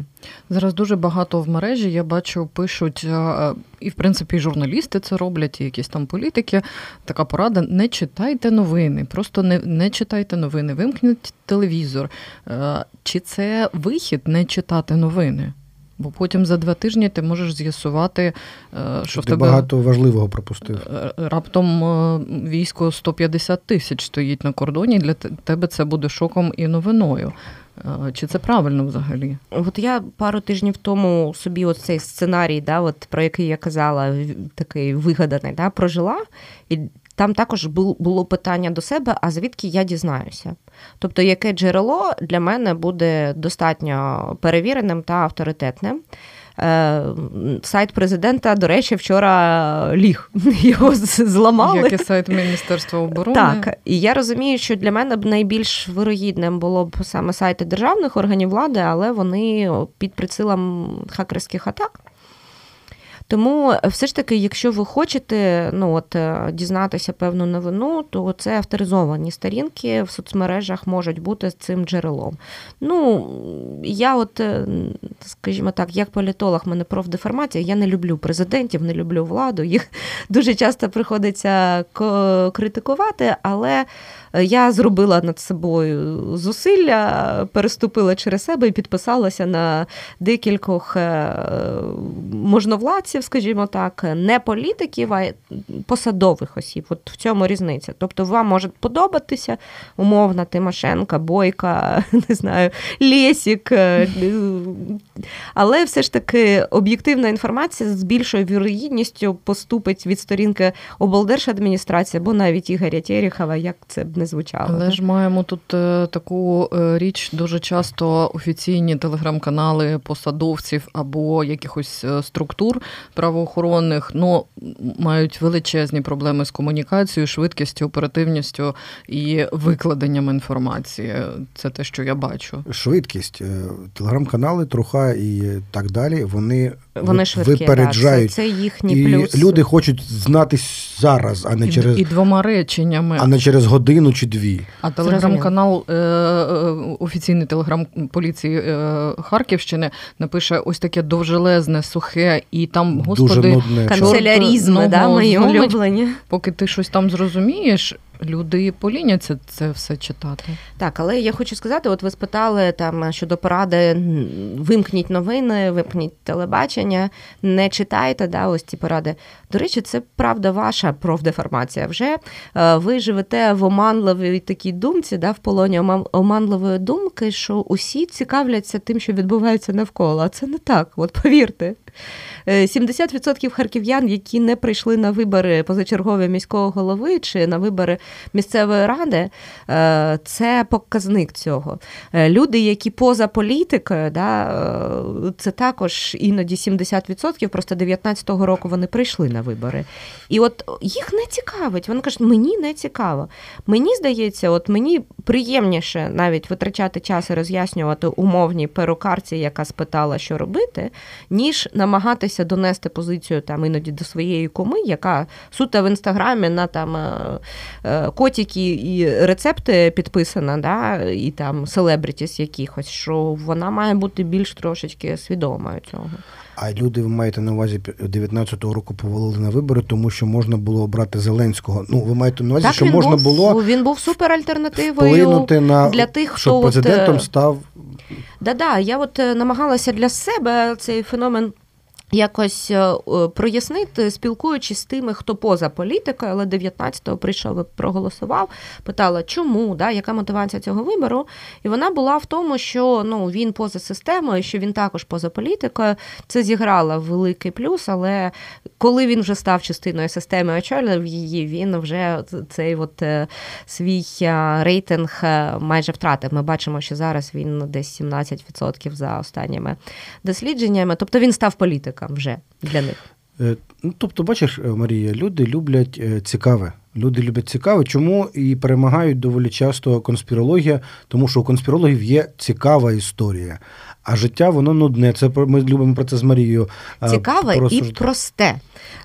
Зараз дуже багато в мережі я бачу, пишуть і в принципі і журналісти це роблять, і якісь там політики. Така порада: не читайте новини, просто не не читайте новини, вимкніть телевізор. Е, чи це вихід не читати новини? Бо потім за два тижні ти можеш з'ясувати, е, що ти в тебе багато важливого пропустив. Е, раптом військо 150 тисяч стоїть на кордоні. Для тебе це буде шоком і новиною. Чи це правильно взагалі? От я пару тижнів тому собі от цей сценарій, да, от про який я казала, такий вигаданий, да, прожила, і там також було питання до себе, а звідки я дізнаюся? Тобто, яке джерело для мене буде достатньо перевіреним та авторитетним. Е, сайт президента, до речі, вчора ліг. [laughs] Його зламали. Як і сайт Міністерства оборони. Так, і я розумію, що для мене б найбільш вирогідним було б саме сайти державних органів влади, але вони під прицілом хакерських атак. Тому е, все ж таки, якщо ви хочете ну от е, дізнатися певну новину, то це авторизовані сторінки в соцмережах можуть бути цим джерелом. Ну я, от, е, скажімо так, як політолог, мене профдеформація, я не люблю президентів, не люблю владу. Їх [laughs] дуже часто приходиться критикувати, але я зробила над собою зусилля, переступила через себе і підписалася на декількох можновладців, скажімо так, не політиків, а посадових осіб. От в цьому різниця. Тобто, вам може подобатися умовна Тимошенка, Бойка, [laughs] не знаю, Лєсік, е, але все ж таки об'єктивна інформація з більшою вірогідністю поступить від сторінки облдержадміністрації або навіть Ігоря Терехова, як це б не звучало. Але ж маємо тут е, таку е, річ дуже часто офіційні телеграм-канали посадовців або якихось структур правоохоронних ну, мають величезні проблеми з комунікацією, швидкістю, оперативністю і викладенням інформації. Це те, що я бачу. Швидкість, е, телеграм-канали, труха і так далі. Вони вони швидкі, випереджають. Да, це, це їхній і плюс. люди хочуть знати зараз, а не і, через і двома реченнями, а не через годину чи дві. А телеграм-канал е, е, офіційний телеграм поліції е, Харківщини напише ось таке довжелезне, сухе, і там господи, Дуже нудне. канцелярізми, да, мої улюблені. Поки ти щось там зрозумієш, люди поліняться це все читати. Так, але я хочу сказати: от ви спитали там щодо поради: вимкніть новини, вимкніть телебачення, не читайте да, ось ці поради. До речі, це правда ваша профдеформація. Вже е, ви живете в оманливій такій думці, да, в полоні оманливої думки, що усі цікавляться тим, що відбувається навколо. А це не так, от повірте. 70% е, харків'ян, які не прийшли на вибори позачергові міського голови чи на вибори місцевої ради, е, це показник цього. Е, люди, які поза політикою, да, це також іноді 70%, просто 19-го року вони прийшли на вибори. І от їх не цікавить. Вони кажуть, мені не цікаво. Мені здається, от мені приємніше навіть витрачати час і роз'яснювати умовній перукарці, яка спитала, що робити, ніж намагатися донести позицію там іноді до своєї куми, яка суто в інстаграмі на там е, котики і рецепти підписана, да, і там селебритіс якихось, що вона має бути більш трошечки свідомою цього. А люди, ви маєте на увазі 19-го року повалили на вибори, тому що можна було обрати Зеленського. Ну, ви маєте на увазі, так, що він можна був, було він був суперальтернативою вплинути на для тих, хто щоб президентом от, став. Да-да, я от намагалася для себе цей феномен якось е, прояснити, спілкуючись з тими, хто поза політикою, але 19-го прийшов і проголосував, питала, чому, да, яка мотивація цього вибору. І вона була в тому, що ну, він поза системою, що він також поза політикою. Це зіграло великий плюс, але коли він вже став частиною системи, очолював її, він вже цей от е, свій е, рейтинг майже втратив. Ми бачимо, що зараз він десь 17% за останніми дослідженнями. Тобто він став політиком викликам вже для них. Е, ну, Тобто, бачиш, е, Марія, люди люблять е, цікаве. Люди люблять цікаве. Чому і перемагають доволі часто конспірологія, тому що у конспірологів є цікава історія, а життя воно нудне. Це ми любимо про це з Марією. Цікаве і просте.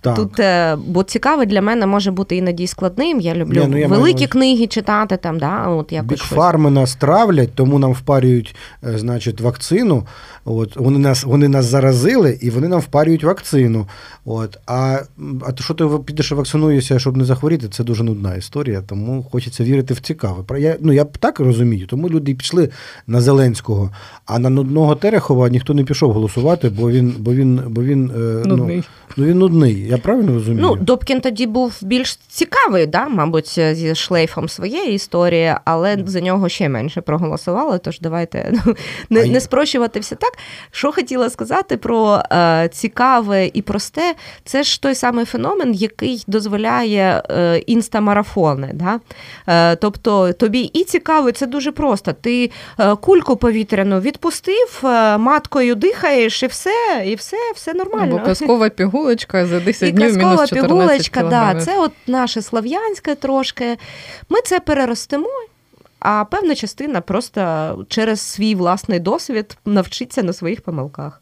Так. Тут, бо цікаве для мене може бути іноді складним. Я люблю Ні, ну, я великі маю... книги читати. там, да, от якось Бікфарми нас травлять, тому нам впарюють значить, вакцину. От Вони нас вони нас заразили і вони нам впарюють вакцину. От, А а то, що ти підеш і вакцинуєшся, щоб не захворіти, це дуже нудна історія, тому хочеться вірити в цікаве. Я ну, я так розумію, тому люди і пішли на Зеленського, а на нудного Терехова ніхто не пішов голосувати, бо він бо він, бо він, е, ну, ну, він нудний. Я правильно розумію? Ну, Добкін тоді був більш цікавий, да, мабуть, зі шлейфом своєї історії, але за нього ще менше проголосували. Тож давайте ну, не, не спрощувати все так. Що хотіла сказати про е, цікаве і просте, це ж той самий феномен, який дозволяє е, інстамарафони. Да? Е, тобто тобі і цікаво, це дуже просто. Ти е, кульку повітряну відпустив, е, маткою дихаєш, і все, і все, все нормально. Або казкова [laughs] пігулочка за 10 днів мінус 14 пігулочка, да, це от наше слав'янське трошки. Ми це переростемо. А певна частина просто через свій власний досвід навчиться на своїх помилках.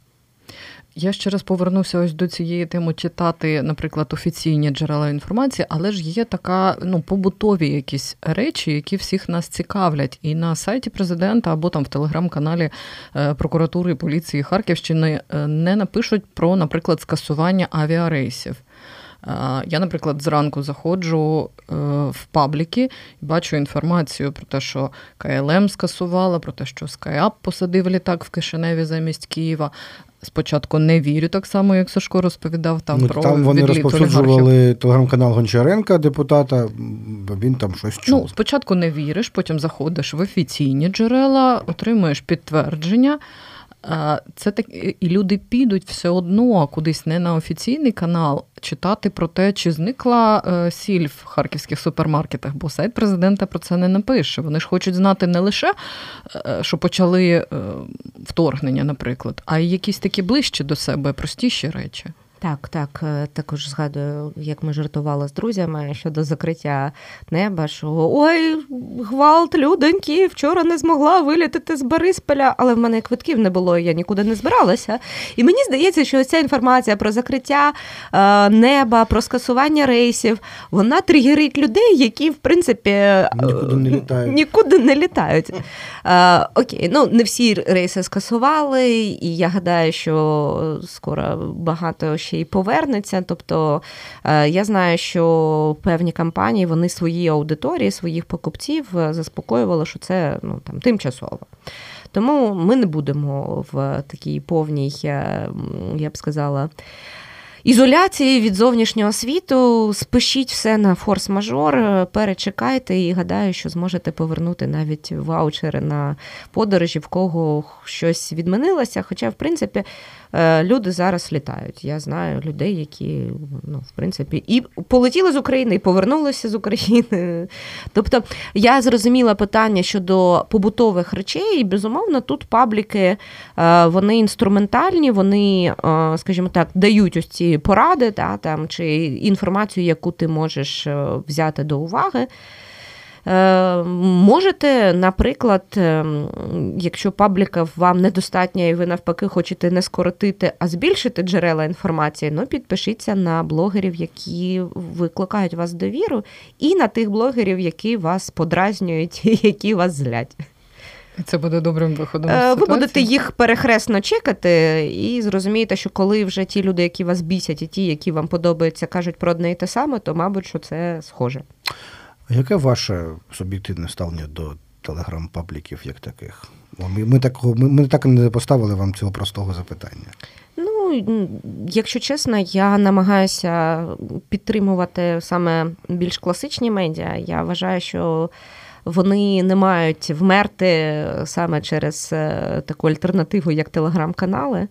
Я ще раз повернуся ось до цієї теми читати, наприклад, офіційні джерела інформації, але ж є така ну побутові якісь речі, які всіх нас цікавлять. І на сайті президента або там в телеграм-каналі е, прокуратури поліції Харківщини е, не напишуть про, наприклад, скасування авіарейсів. Е, я, наприклад, зранку заходжу в пабліки і бачу інформацію про те, що КЛМ скасувала, про те, що Скайап посадив літак в Кишиневі замість Києва. Спочатку не вірю, так само, як Сашко розповідав там ну, про там вони розповсюджували телеграм-канал Гончаренка, депутата. Він там щось чув. Ну, спочатку не віриш, потім заходиш в офіційні джерела, отримуєш підтвердження. Це так і люди підуть все одно кудись не на офіційний канал читати про те, чи зникла е, сіль в харківських супермаркетах, бо сайт президента про це не напише. Вони ж хочуть знати не лише, е, що почали е, вторгнення, наприклад, а й якісь такі ближчі до себе простіші речі. Так, так, е, також згадую, як ми жартували з друзями щодо закриття неба, що ой, гвалт, людоньки, вчора не змогла вилітати з Борисполя, але в мене квитків не було, я нікуди не збиралася. І мені здається, що ця інформація про закриття е, неба, про скасування рейсів, вона тригерить людей, які, в принципі, е, нікуди не літають. Нікуди не літають. Е, окей, ну не всі рейси скасували, і я гадаю, що скоро багато ще й повернеться. Тобто е, я знаю, що певні компанії вони свої аудиторії, своїх покупців е, заспокоювали, що це ну там тимчасово. Тому ми не будемо в такій повній, е, я б сказала. Ізоляції від зовнішнього світу, спишіть все на форс-мажор, перечекайте і гадаю, що зможете повернути навіть ваучери на подорожі, в кого щось відмінилося. Хоча, в принципі, люди зараз літають. Я знаю людей, які ну, в принципі і полетіли з України, і повернулися з України. [laughs] Тобто я зрозуміла питання щодо побутових речей, і безумовно тут пабліки е, вони інструментальні, вони, е, скажімо так, дають ось ці поради та, там, чи інформацію, яку ти можеш взяти до уваги. Е, можете, наприклад, е, якщо пабліка вам недостатня, і ви навпаки хочете не скоротити, а збільшити джерела інформації, ну підпишіться на блогерів, які викликають вас довіру, і на тих блогерів, які вас подразнюють, [laughs] які вас злять. Це буде добрим виходом. Е, ви будете їх перехресно чекати, і зрозумієте, що коли вже ті люди, які вас бісять, і ті, які вам подобаються, кажуть про одне і те саме, то мабуть, що це схоже. Яке ваше суб'єктивне ставлення до телеграм-пабліків як таких? Ми ми, такого, ми, ми так не поставили вам цього простого запитання. Ну, якщо чесно, я намагаюся підтримувати саме більш класичні медіа. Я вважаю, що вони не мають вмерти саме через е, таку альтернативу, як телеграм-канали.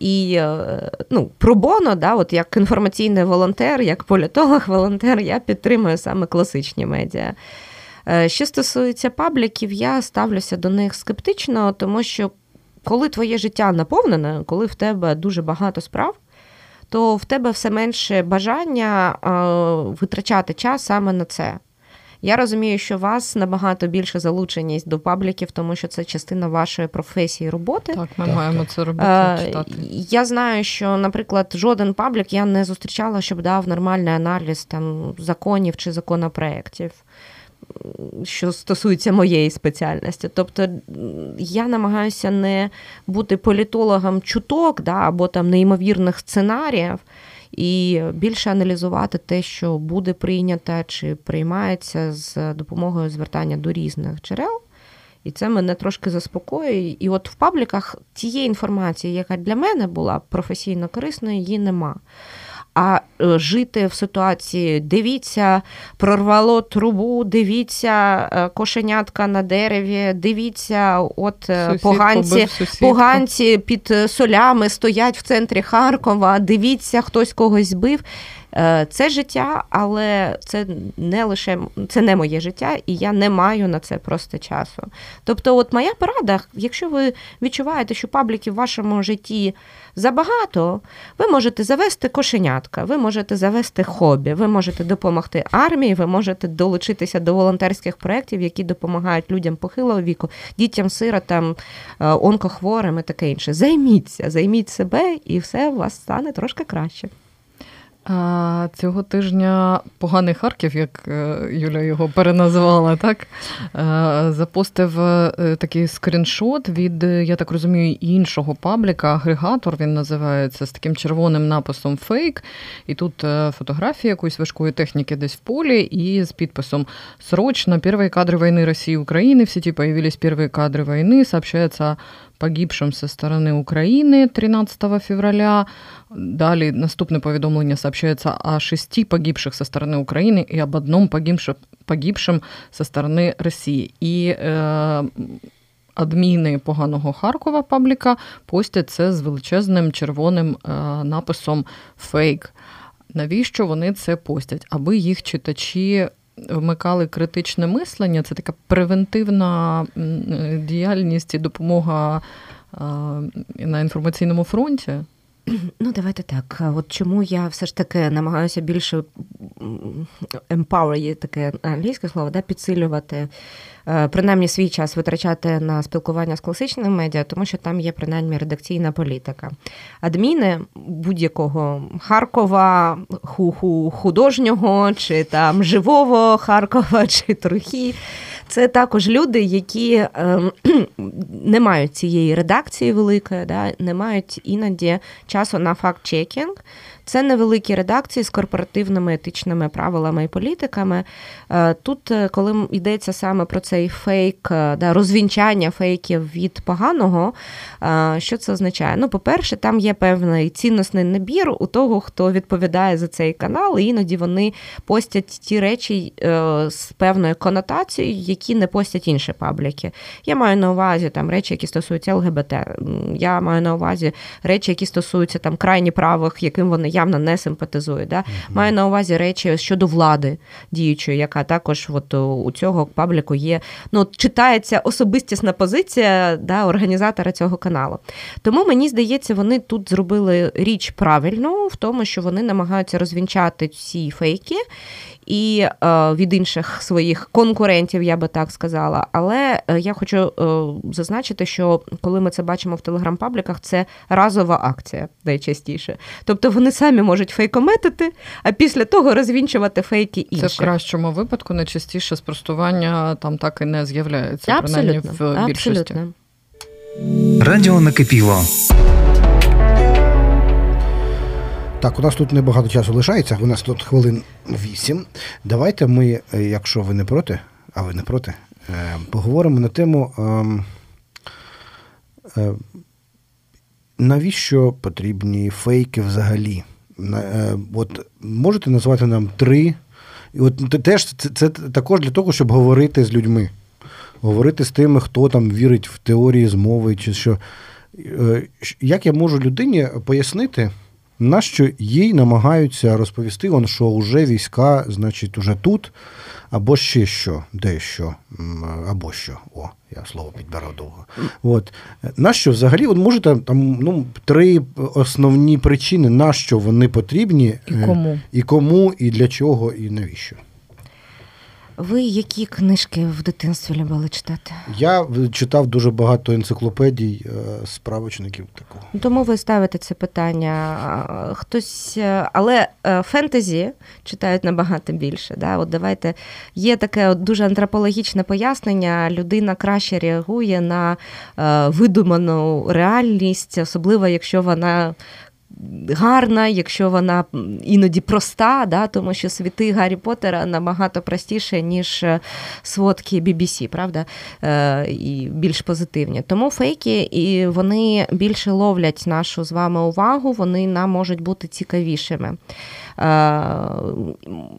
І е, ну, пробоно, да, от як інформаційний волонтер, як політолог-волонтер, [laughs] я підтримую саме класичні медіа. Е, що стосується пабліків, я ставлюся до них скептично, тому що коли твоє життя наповнене, коли в тебе дуже багато справ, то в тебе все менше бажання витрачати час саме на це. Я розумію, що у вас набагато більше залученість до пабліків, тому що це частина вашої професії роботи. Так, ми так, маємо так. це робити. Е, читати. Я знаю, що, наприклад, жоден паблік я не зустрічала, щоб дав нормальний аналіз там законів чи законопроєктів. Що стосується моєї спеціальності. Тобто я намагаюся не бути політологом чуток да, або там неймовірних сценаріїв, і більше аналізувати те, що буде прийнято чи приймається з допомогою звертання до різних джерел. І це мене трошки заспокоює. І от в пабліках тієї інформації, яка для мене була професійно корисною, її нема а е, жити в ситуації дивіться, прорвало трубу, дивіться, е, кошенятка на дереві, дивіться, от е, Сусід поганці поганці під солями стоять в центрі Харкова, дивіться, хтось когось збив. Е, це життя, але це не лише це не моє життя, і я не маю на це просто часу. Тобто, от моя порада, якщо ви відчуваєте, що пабліків в вашому житті забагато, ви можете завести кошенятка, ви можете завести хобі, ви можете допомогти армії, ви можете долучитися до волонтерських проєктів, які допомагають людям похилого віку, дітям, сиротам, е, онкохворим і таке інше. Займіться, займіть себе, і все у вас стане трошки краще. Цього тижня поганий Харків, як е, Юля його переназвала, так е, запостив е, такий скріншот від, я так розумію, іншого пабліка. Агрегатор він називається з таким червоним написом фейк. І тут фотографія якоїсь важкої техніки десь в полі, і з підписом Срочно перші кадри війни Росії України. В сети появились перші кадри війни. Сообщається погибшим со стороны Украины 13 февраля. Далее наступное поведомление сообщается о шести погибших со стороны Украины и об одном погибшем, погибшем со стороны Росії. І е, адміни поганого Харкова пабліка постять це з величезним червоним е, написом фейк. Навіщо вони це постять? Аби їх читачі вмикали критичне мислення, це така превентивна діяльність і допомога на інформаційному фронті. [clears throat] Ну, давайте так. От чому я все ж таки намагаюся більше empower, є таке англійське слово, да, підсилювати, е, принаймні свій час витрачати на спілкування з класичними медіа, тому що там є принаймні редакційна політика. Адміни будь-якого Харкова, художнього, чи там живого Харкова, [laughs] чи трохи. Це також люди, які е, [clears throat] не мають цієї редакції великої, да, не мають іноді часу на факт-чекінг. Це невеликі редакції з корпоративними етичними правилами і політиками. Е, тут, е, коли йдеться саме про цей фейк, е, да, розвінчання фейків від поганого, що це означає? Ну, по-перше, там є певний цінностний набір у того, хто відповідає за цей канал, і іноді вони постять ті речі з певною конотацією, які не постять інші пабліки. Я маю на увазі там речі, які стосуються ЛГБТ. Я маю на увазі речі, які стосуються там крайні правих, яким вони явно не симпатизують. Да? Mm-hmm. Маю на увазі речі щодо влади діючої, яка також от у цього пабліку є. Ну, читається особистісна позиція да, організатора цього каналу. Тому мені здається, вони тут зробили річ правильну в тому, що вони намагаються розвінчати ці фейки і е, від інших своїх конкурентів, я би так сказала. Але е, я хочу е, зазначити, що коли ми це бачимо в телеграм-пабліках, це разова акція найчастіше. Тобто вони самі можуть фейкометити, а після того розвінчувати фейки інших. Це в кращому випадку найчастіше спростування там так і не з'являється. Абсолютно, принаймні в більшості. Абсолютно. Радіо накипіло. Так, у нас тут небагато часу лишається, у нас тут хвилин вісім. Давайте ми, е, якщо ви не проти, а ви не проти, е, поговоримо на тему, ем, е, навіщо потрібні фейки взагалі. От Можете назвати нам три. І от теж це, це також для того, щоб говорити з людьми, говорити з тими, хто там вірить в теорії змови, чи що. Як я можу людині пояснити? Нащо їй намагаються розповісти, он, що вже війська, значить, уже тут, або ще що, дещо, або що. О, я слово підбирав довго. От. Нащо взагалі, от можете там ну, три основні причини, нащо вони потрібні, і кому, і кому, і для чого, і навіщо. Ви які книжки в дитинстві любили читати? Я читав дуже багато енциклопедій, е, справочників такого. Тому ви ставите це питання. Хтось, е, але е, фентезі читають набагато більше. Да? От давайте є таке от дуже антропологічне пояснення. Людина краще реагує на видуману реальність, особливо якщо вона гарна, якщо вона іноді проста, да, тому що світи Гаррі Поттера набагато простіше, ніж е, сводки BBC, правда? Е, І більш позитивні. Тому фейки і вони більше ловлять нашу з вами увагу, вони нам можуть бути цікавішими. Е,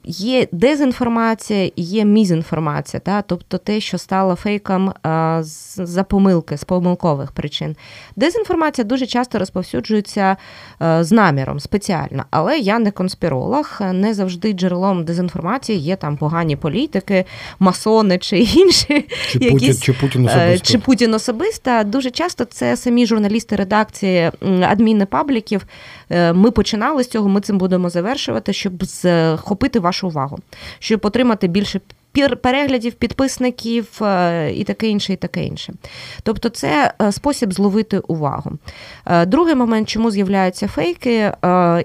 є дезінформація і є мізінформація, та? тобто те, що стало фейком е, за помилки, з помилкових причин. Дезінформація дуже часто розповсюджується е, з наміром спеціально, але я не конспіролог, не завжди джерелом дезінформації є там погані політики, масони чи інші. Чи якісь, Путін, чи Путін особисто. Чи Путін особисто. Дуже часто це самі журналісти редакції адміни пабліків. Ми починали з цього, ми цим будемо завершувати щоб захопити вашу увагу, щоб отримати більше переглядів, підписників е, і таке інше, і таке інше. Тобто, це е, спосіб зловити увагу. Е, другий момент, чому з'являються фейки,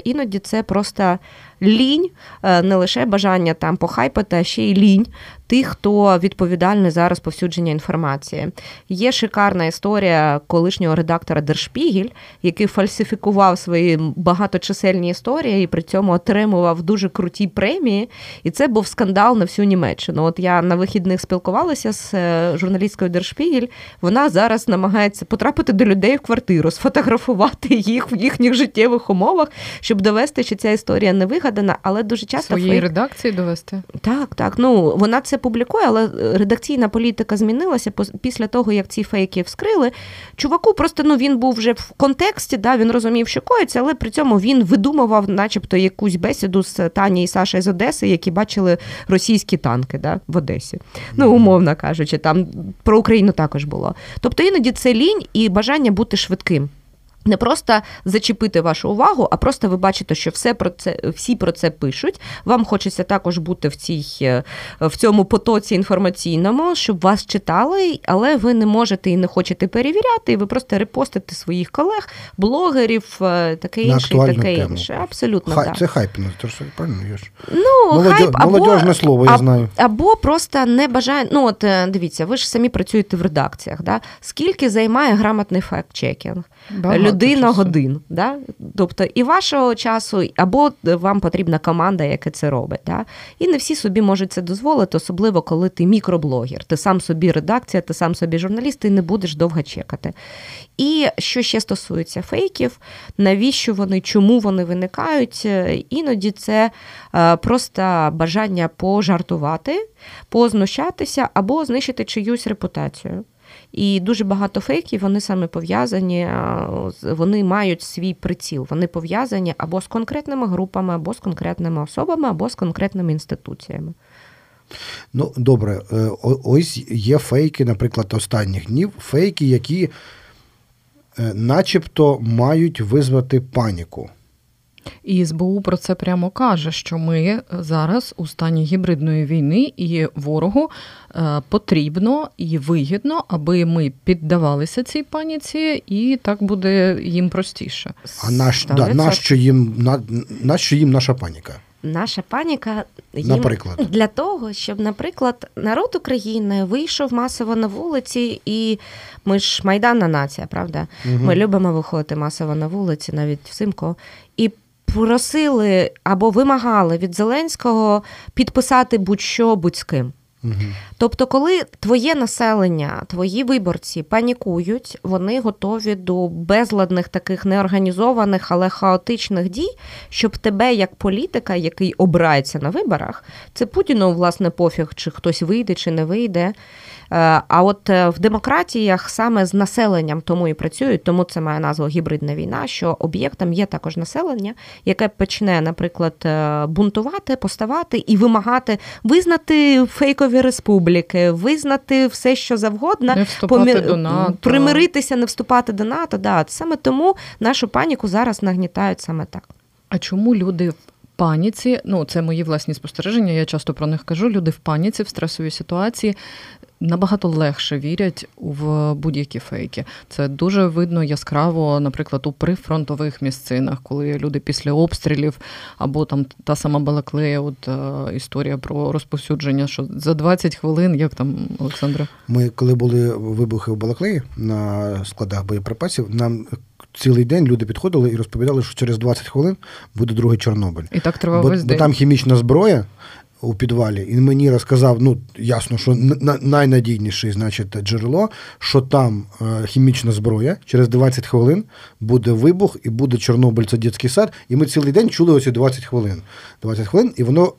іноді це просто лінь, не лише бажання там похайпати, а ще й лінь тих, хто відповідальний за розповсюдження інформації. Є шикарна історія колишнього редактора Дершпігіль, який фальсифікував свої багаточисельні історії і при цьому отримував дуже круті премії. І це був скандал на всю Німеччину. От я на вихідних спілкувалася з е, журналісткою Дершпігіль. Вона зараз намагається потрапити до людей в квартиру, сфотографувати їх в їхніх життєвих умовах, щоб довести, що ця історія не вигадана, але дуже часто своєї фейк... редакції довести. Так, так. Ну вона це публікує, але редакційна політика змінилася після того, як ці фейки вскрили. Чуваку просто ну він був вже в контексті, да, він розумів, що коїться, але при цьому він видумував, начебто, якусь бесіду з Тані і Саша з Одеси, які бачили російські танки да, в Одесі. Ну, умовно кажучи, там про Україну також було. Тобто іноді це лінь і бажання бути швидким. Не просто зачепити вашу увагу, а просто ви бачите, що все про це всі про це пишуть. Вам хочеться також бути в цій е, в цьому потоці інформаційному, щоб вас читали, але ви не можете і не хочете перевіряти, і ви просто репостите своїх колег, блогерів, е, таке інше, таке тему. інше. Абсолютно Хай, да. це хайп, правильно ж? Ну, Молодь... хайп або, молодіжне слово, я знаю. Або просто не бажає. Ну от е, дивіться, ви ж самі працюєте в редакціях. Да? Скільки займає грамотний факт-чекінг? Година годин. Да? Тобто і вашого часу, або вам потрібна команда, яка це робить. Да? І не всі собі можуть це дозволити, особливо коли ти мікроблогер. Ти сам собі редакція, ти сам собі журналіст, ти не будеш довго чекати. І що ще стосується фейків, навіщо вони, чому вони виникають? Е, іноді це е, просто бажання пожартувати, познущатися або знищити чиюсь репутацію. І дуже багато фейків вони саме пов'язані, е, вони мають свій приціл. Вони пов'язані або з конкретними групами, або з конкретними особами, або з конкретними інституціями. Ну, добре, ось є фейки, наприклад, останніх днів, фейки, які Е, начебто мають визвати паніку. І СБУ про це прямо каже, що ми зараз у стані гібридної війни, і ворогу е, потрібно і вигідно, аби ми піддавалися цій паніці, і так буде їм простіше. А наш, да, нащо їм на, нащо їм наша паніка? Наша паніка їм наприклад. для того, щоб, наприклад, народ України вийшов масово на вулиці, і ми ж майданна нація, правда? Угу. Ми любимо виходити масово на вулиці, навіть взимку, і просили або вимагали від Зеленського підписати будь-що будь з ким. Тобто, коли твоє населення, твої виборці панікують, вони готові до безладних таких неорганізованих, але хаотичних дій, щоб тебе, як політика, який обирається на виборах, це Путіну, власне, пофіг, чи хтось вийде, чи не вийде. Е, а от е, в демократіях саме з населенням тому і працюють, тому це має назву гібридна війна, що об'єктом є також населення, яке почне, наприклад, е, бунтувати, поставати і вимагати визнати фейкові республіки, визнати все, що завгодно, не вступати помі... до НАТО. примиритися, не вступати до НАТО. Да, Саме тому нашу паніку зараз нагнітають саме так. А чому люди в паніці? Ну, це мої власні спостереження. Я часто про них кажу. Люди в паніці в стресовій ситуації набагато легше вірять в будь-які фейки. Це дуже видно яскраво, наприклад, у прифронтових місцинах, коли люди після обстрілів або там та сама Балаклея, от е, історія про розповсюдження, що за 20 хвилин, як там Олександра? Ми коли були вибухи в Балаклеї на складах боєприпасів, нам. Цілий день люди підходили і розповідали, що через 20 хвилин буде другий Чорнобиль. І так тривав бо, весь день. бо там хімічна зброя, у підвалі, і мені розказав, ну ясно, що найнадійніше значить, джерело, що там е, хімічна зброя, через 20 хвилин буде вибух і буде Чорнобиль, це дитячий сад. І ми цілий день чули оці 20 хвилин. 20 хвилин, і воно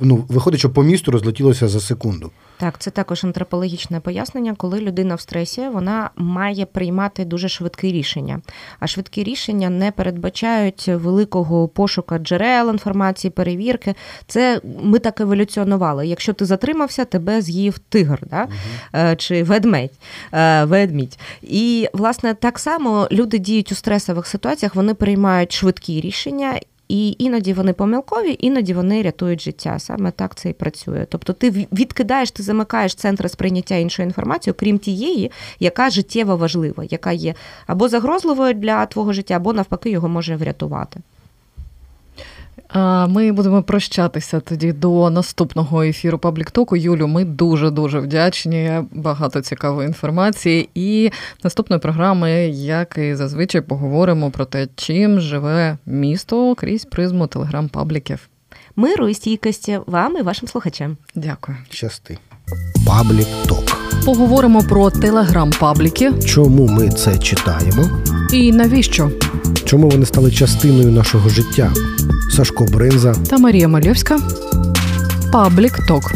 ну, виходить, що по місту розлетілося за секунду. Так, це також антропологічне пояснення, коли людина в стресі вона має приймати дуже швидкі рішення. А швидкі рішення не передбачають великого пошука джерел інформації, перевірки. Це ми так еволюціонували. Якщо ти затримався, тебе з'їв тигр, да? Угу. чи ведмедь. Е, ведмідь. І власне так само люди діють у стресових ситуаціях, вони приймають швидкі рішення. І іноді вони помилкові, іноді вони рятують життя. Саме так це і працює. Тобто ти відкидаєш, ти замикаєш центр сприйняття іншої інформації, крім тієї, яка життєво важлива, яка є або загрозливою для твого життя, або навпаки його може врятувати. Ми будемо прощатися тоді до наступного ефіру Пабліктоку. Юлю, ми дуже дуже вдячні. Багато цікавої інформації. І наступної програми, як і зазвичай, поговоримо про те, чим живе місто крізь призму телеграм-пабліків. Миру і стійкості вам і вашим слухачам. Дякую. Щасти. Паблік Ток. Поговоримо про телеграм-пабліки. Чому ми це читаємо? І навіщо? Чому вони стали частиною нашого життя? Сашко Бринза та Марія Мальовська. Паблік Ток.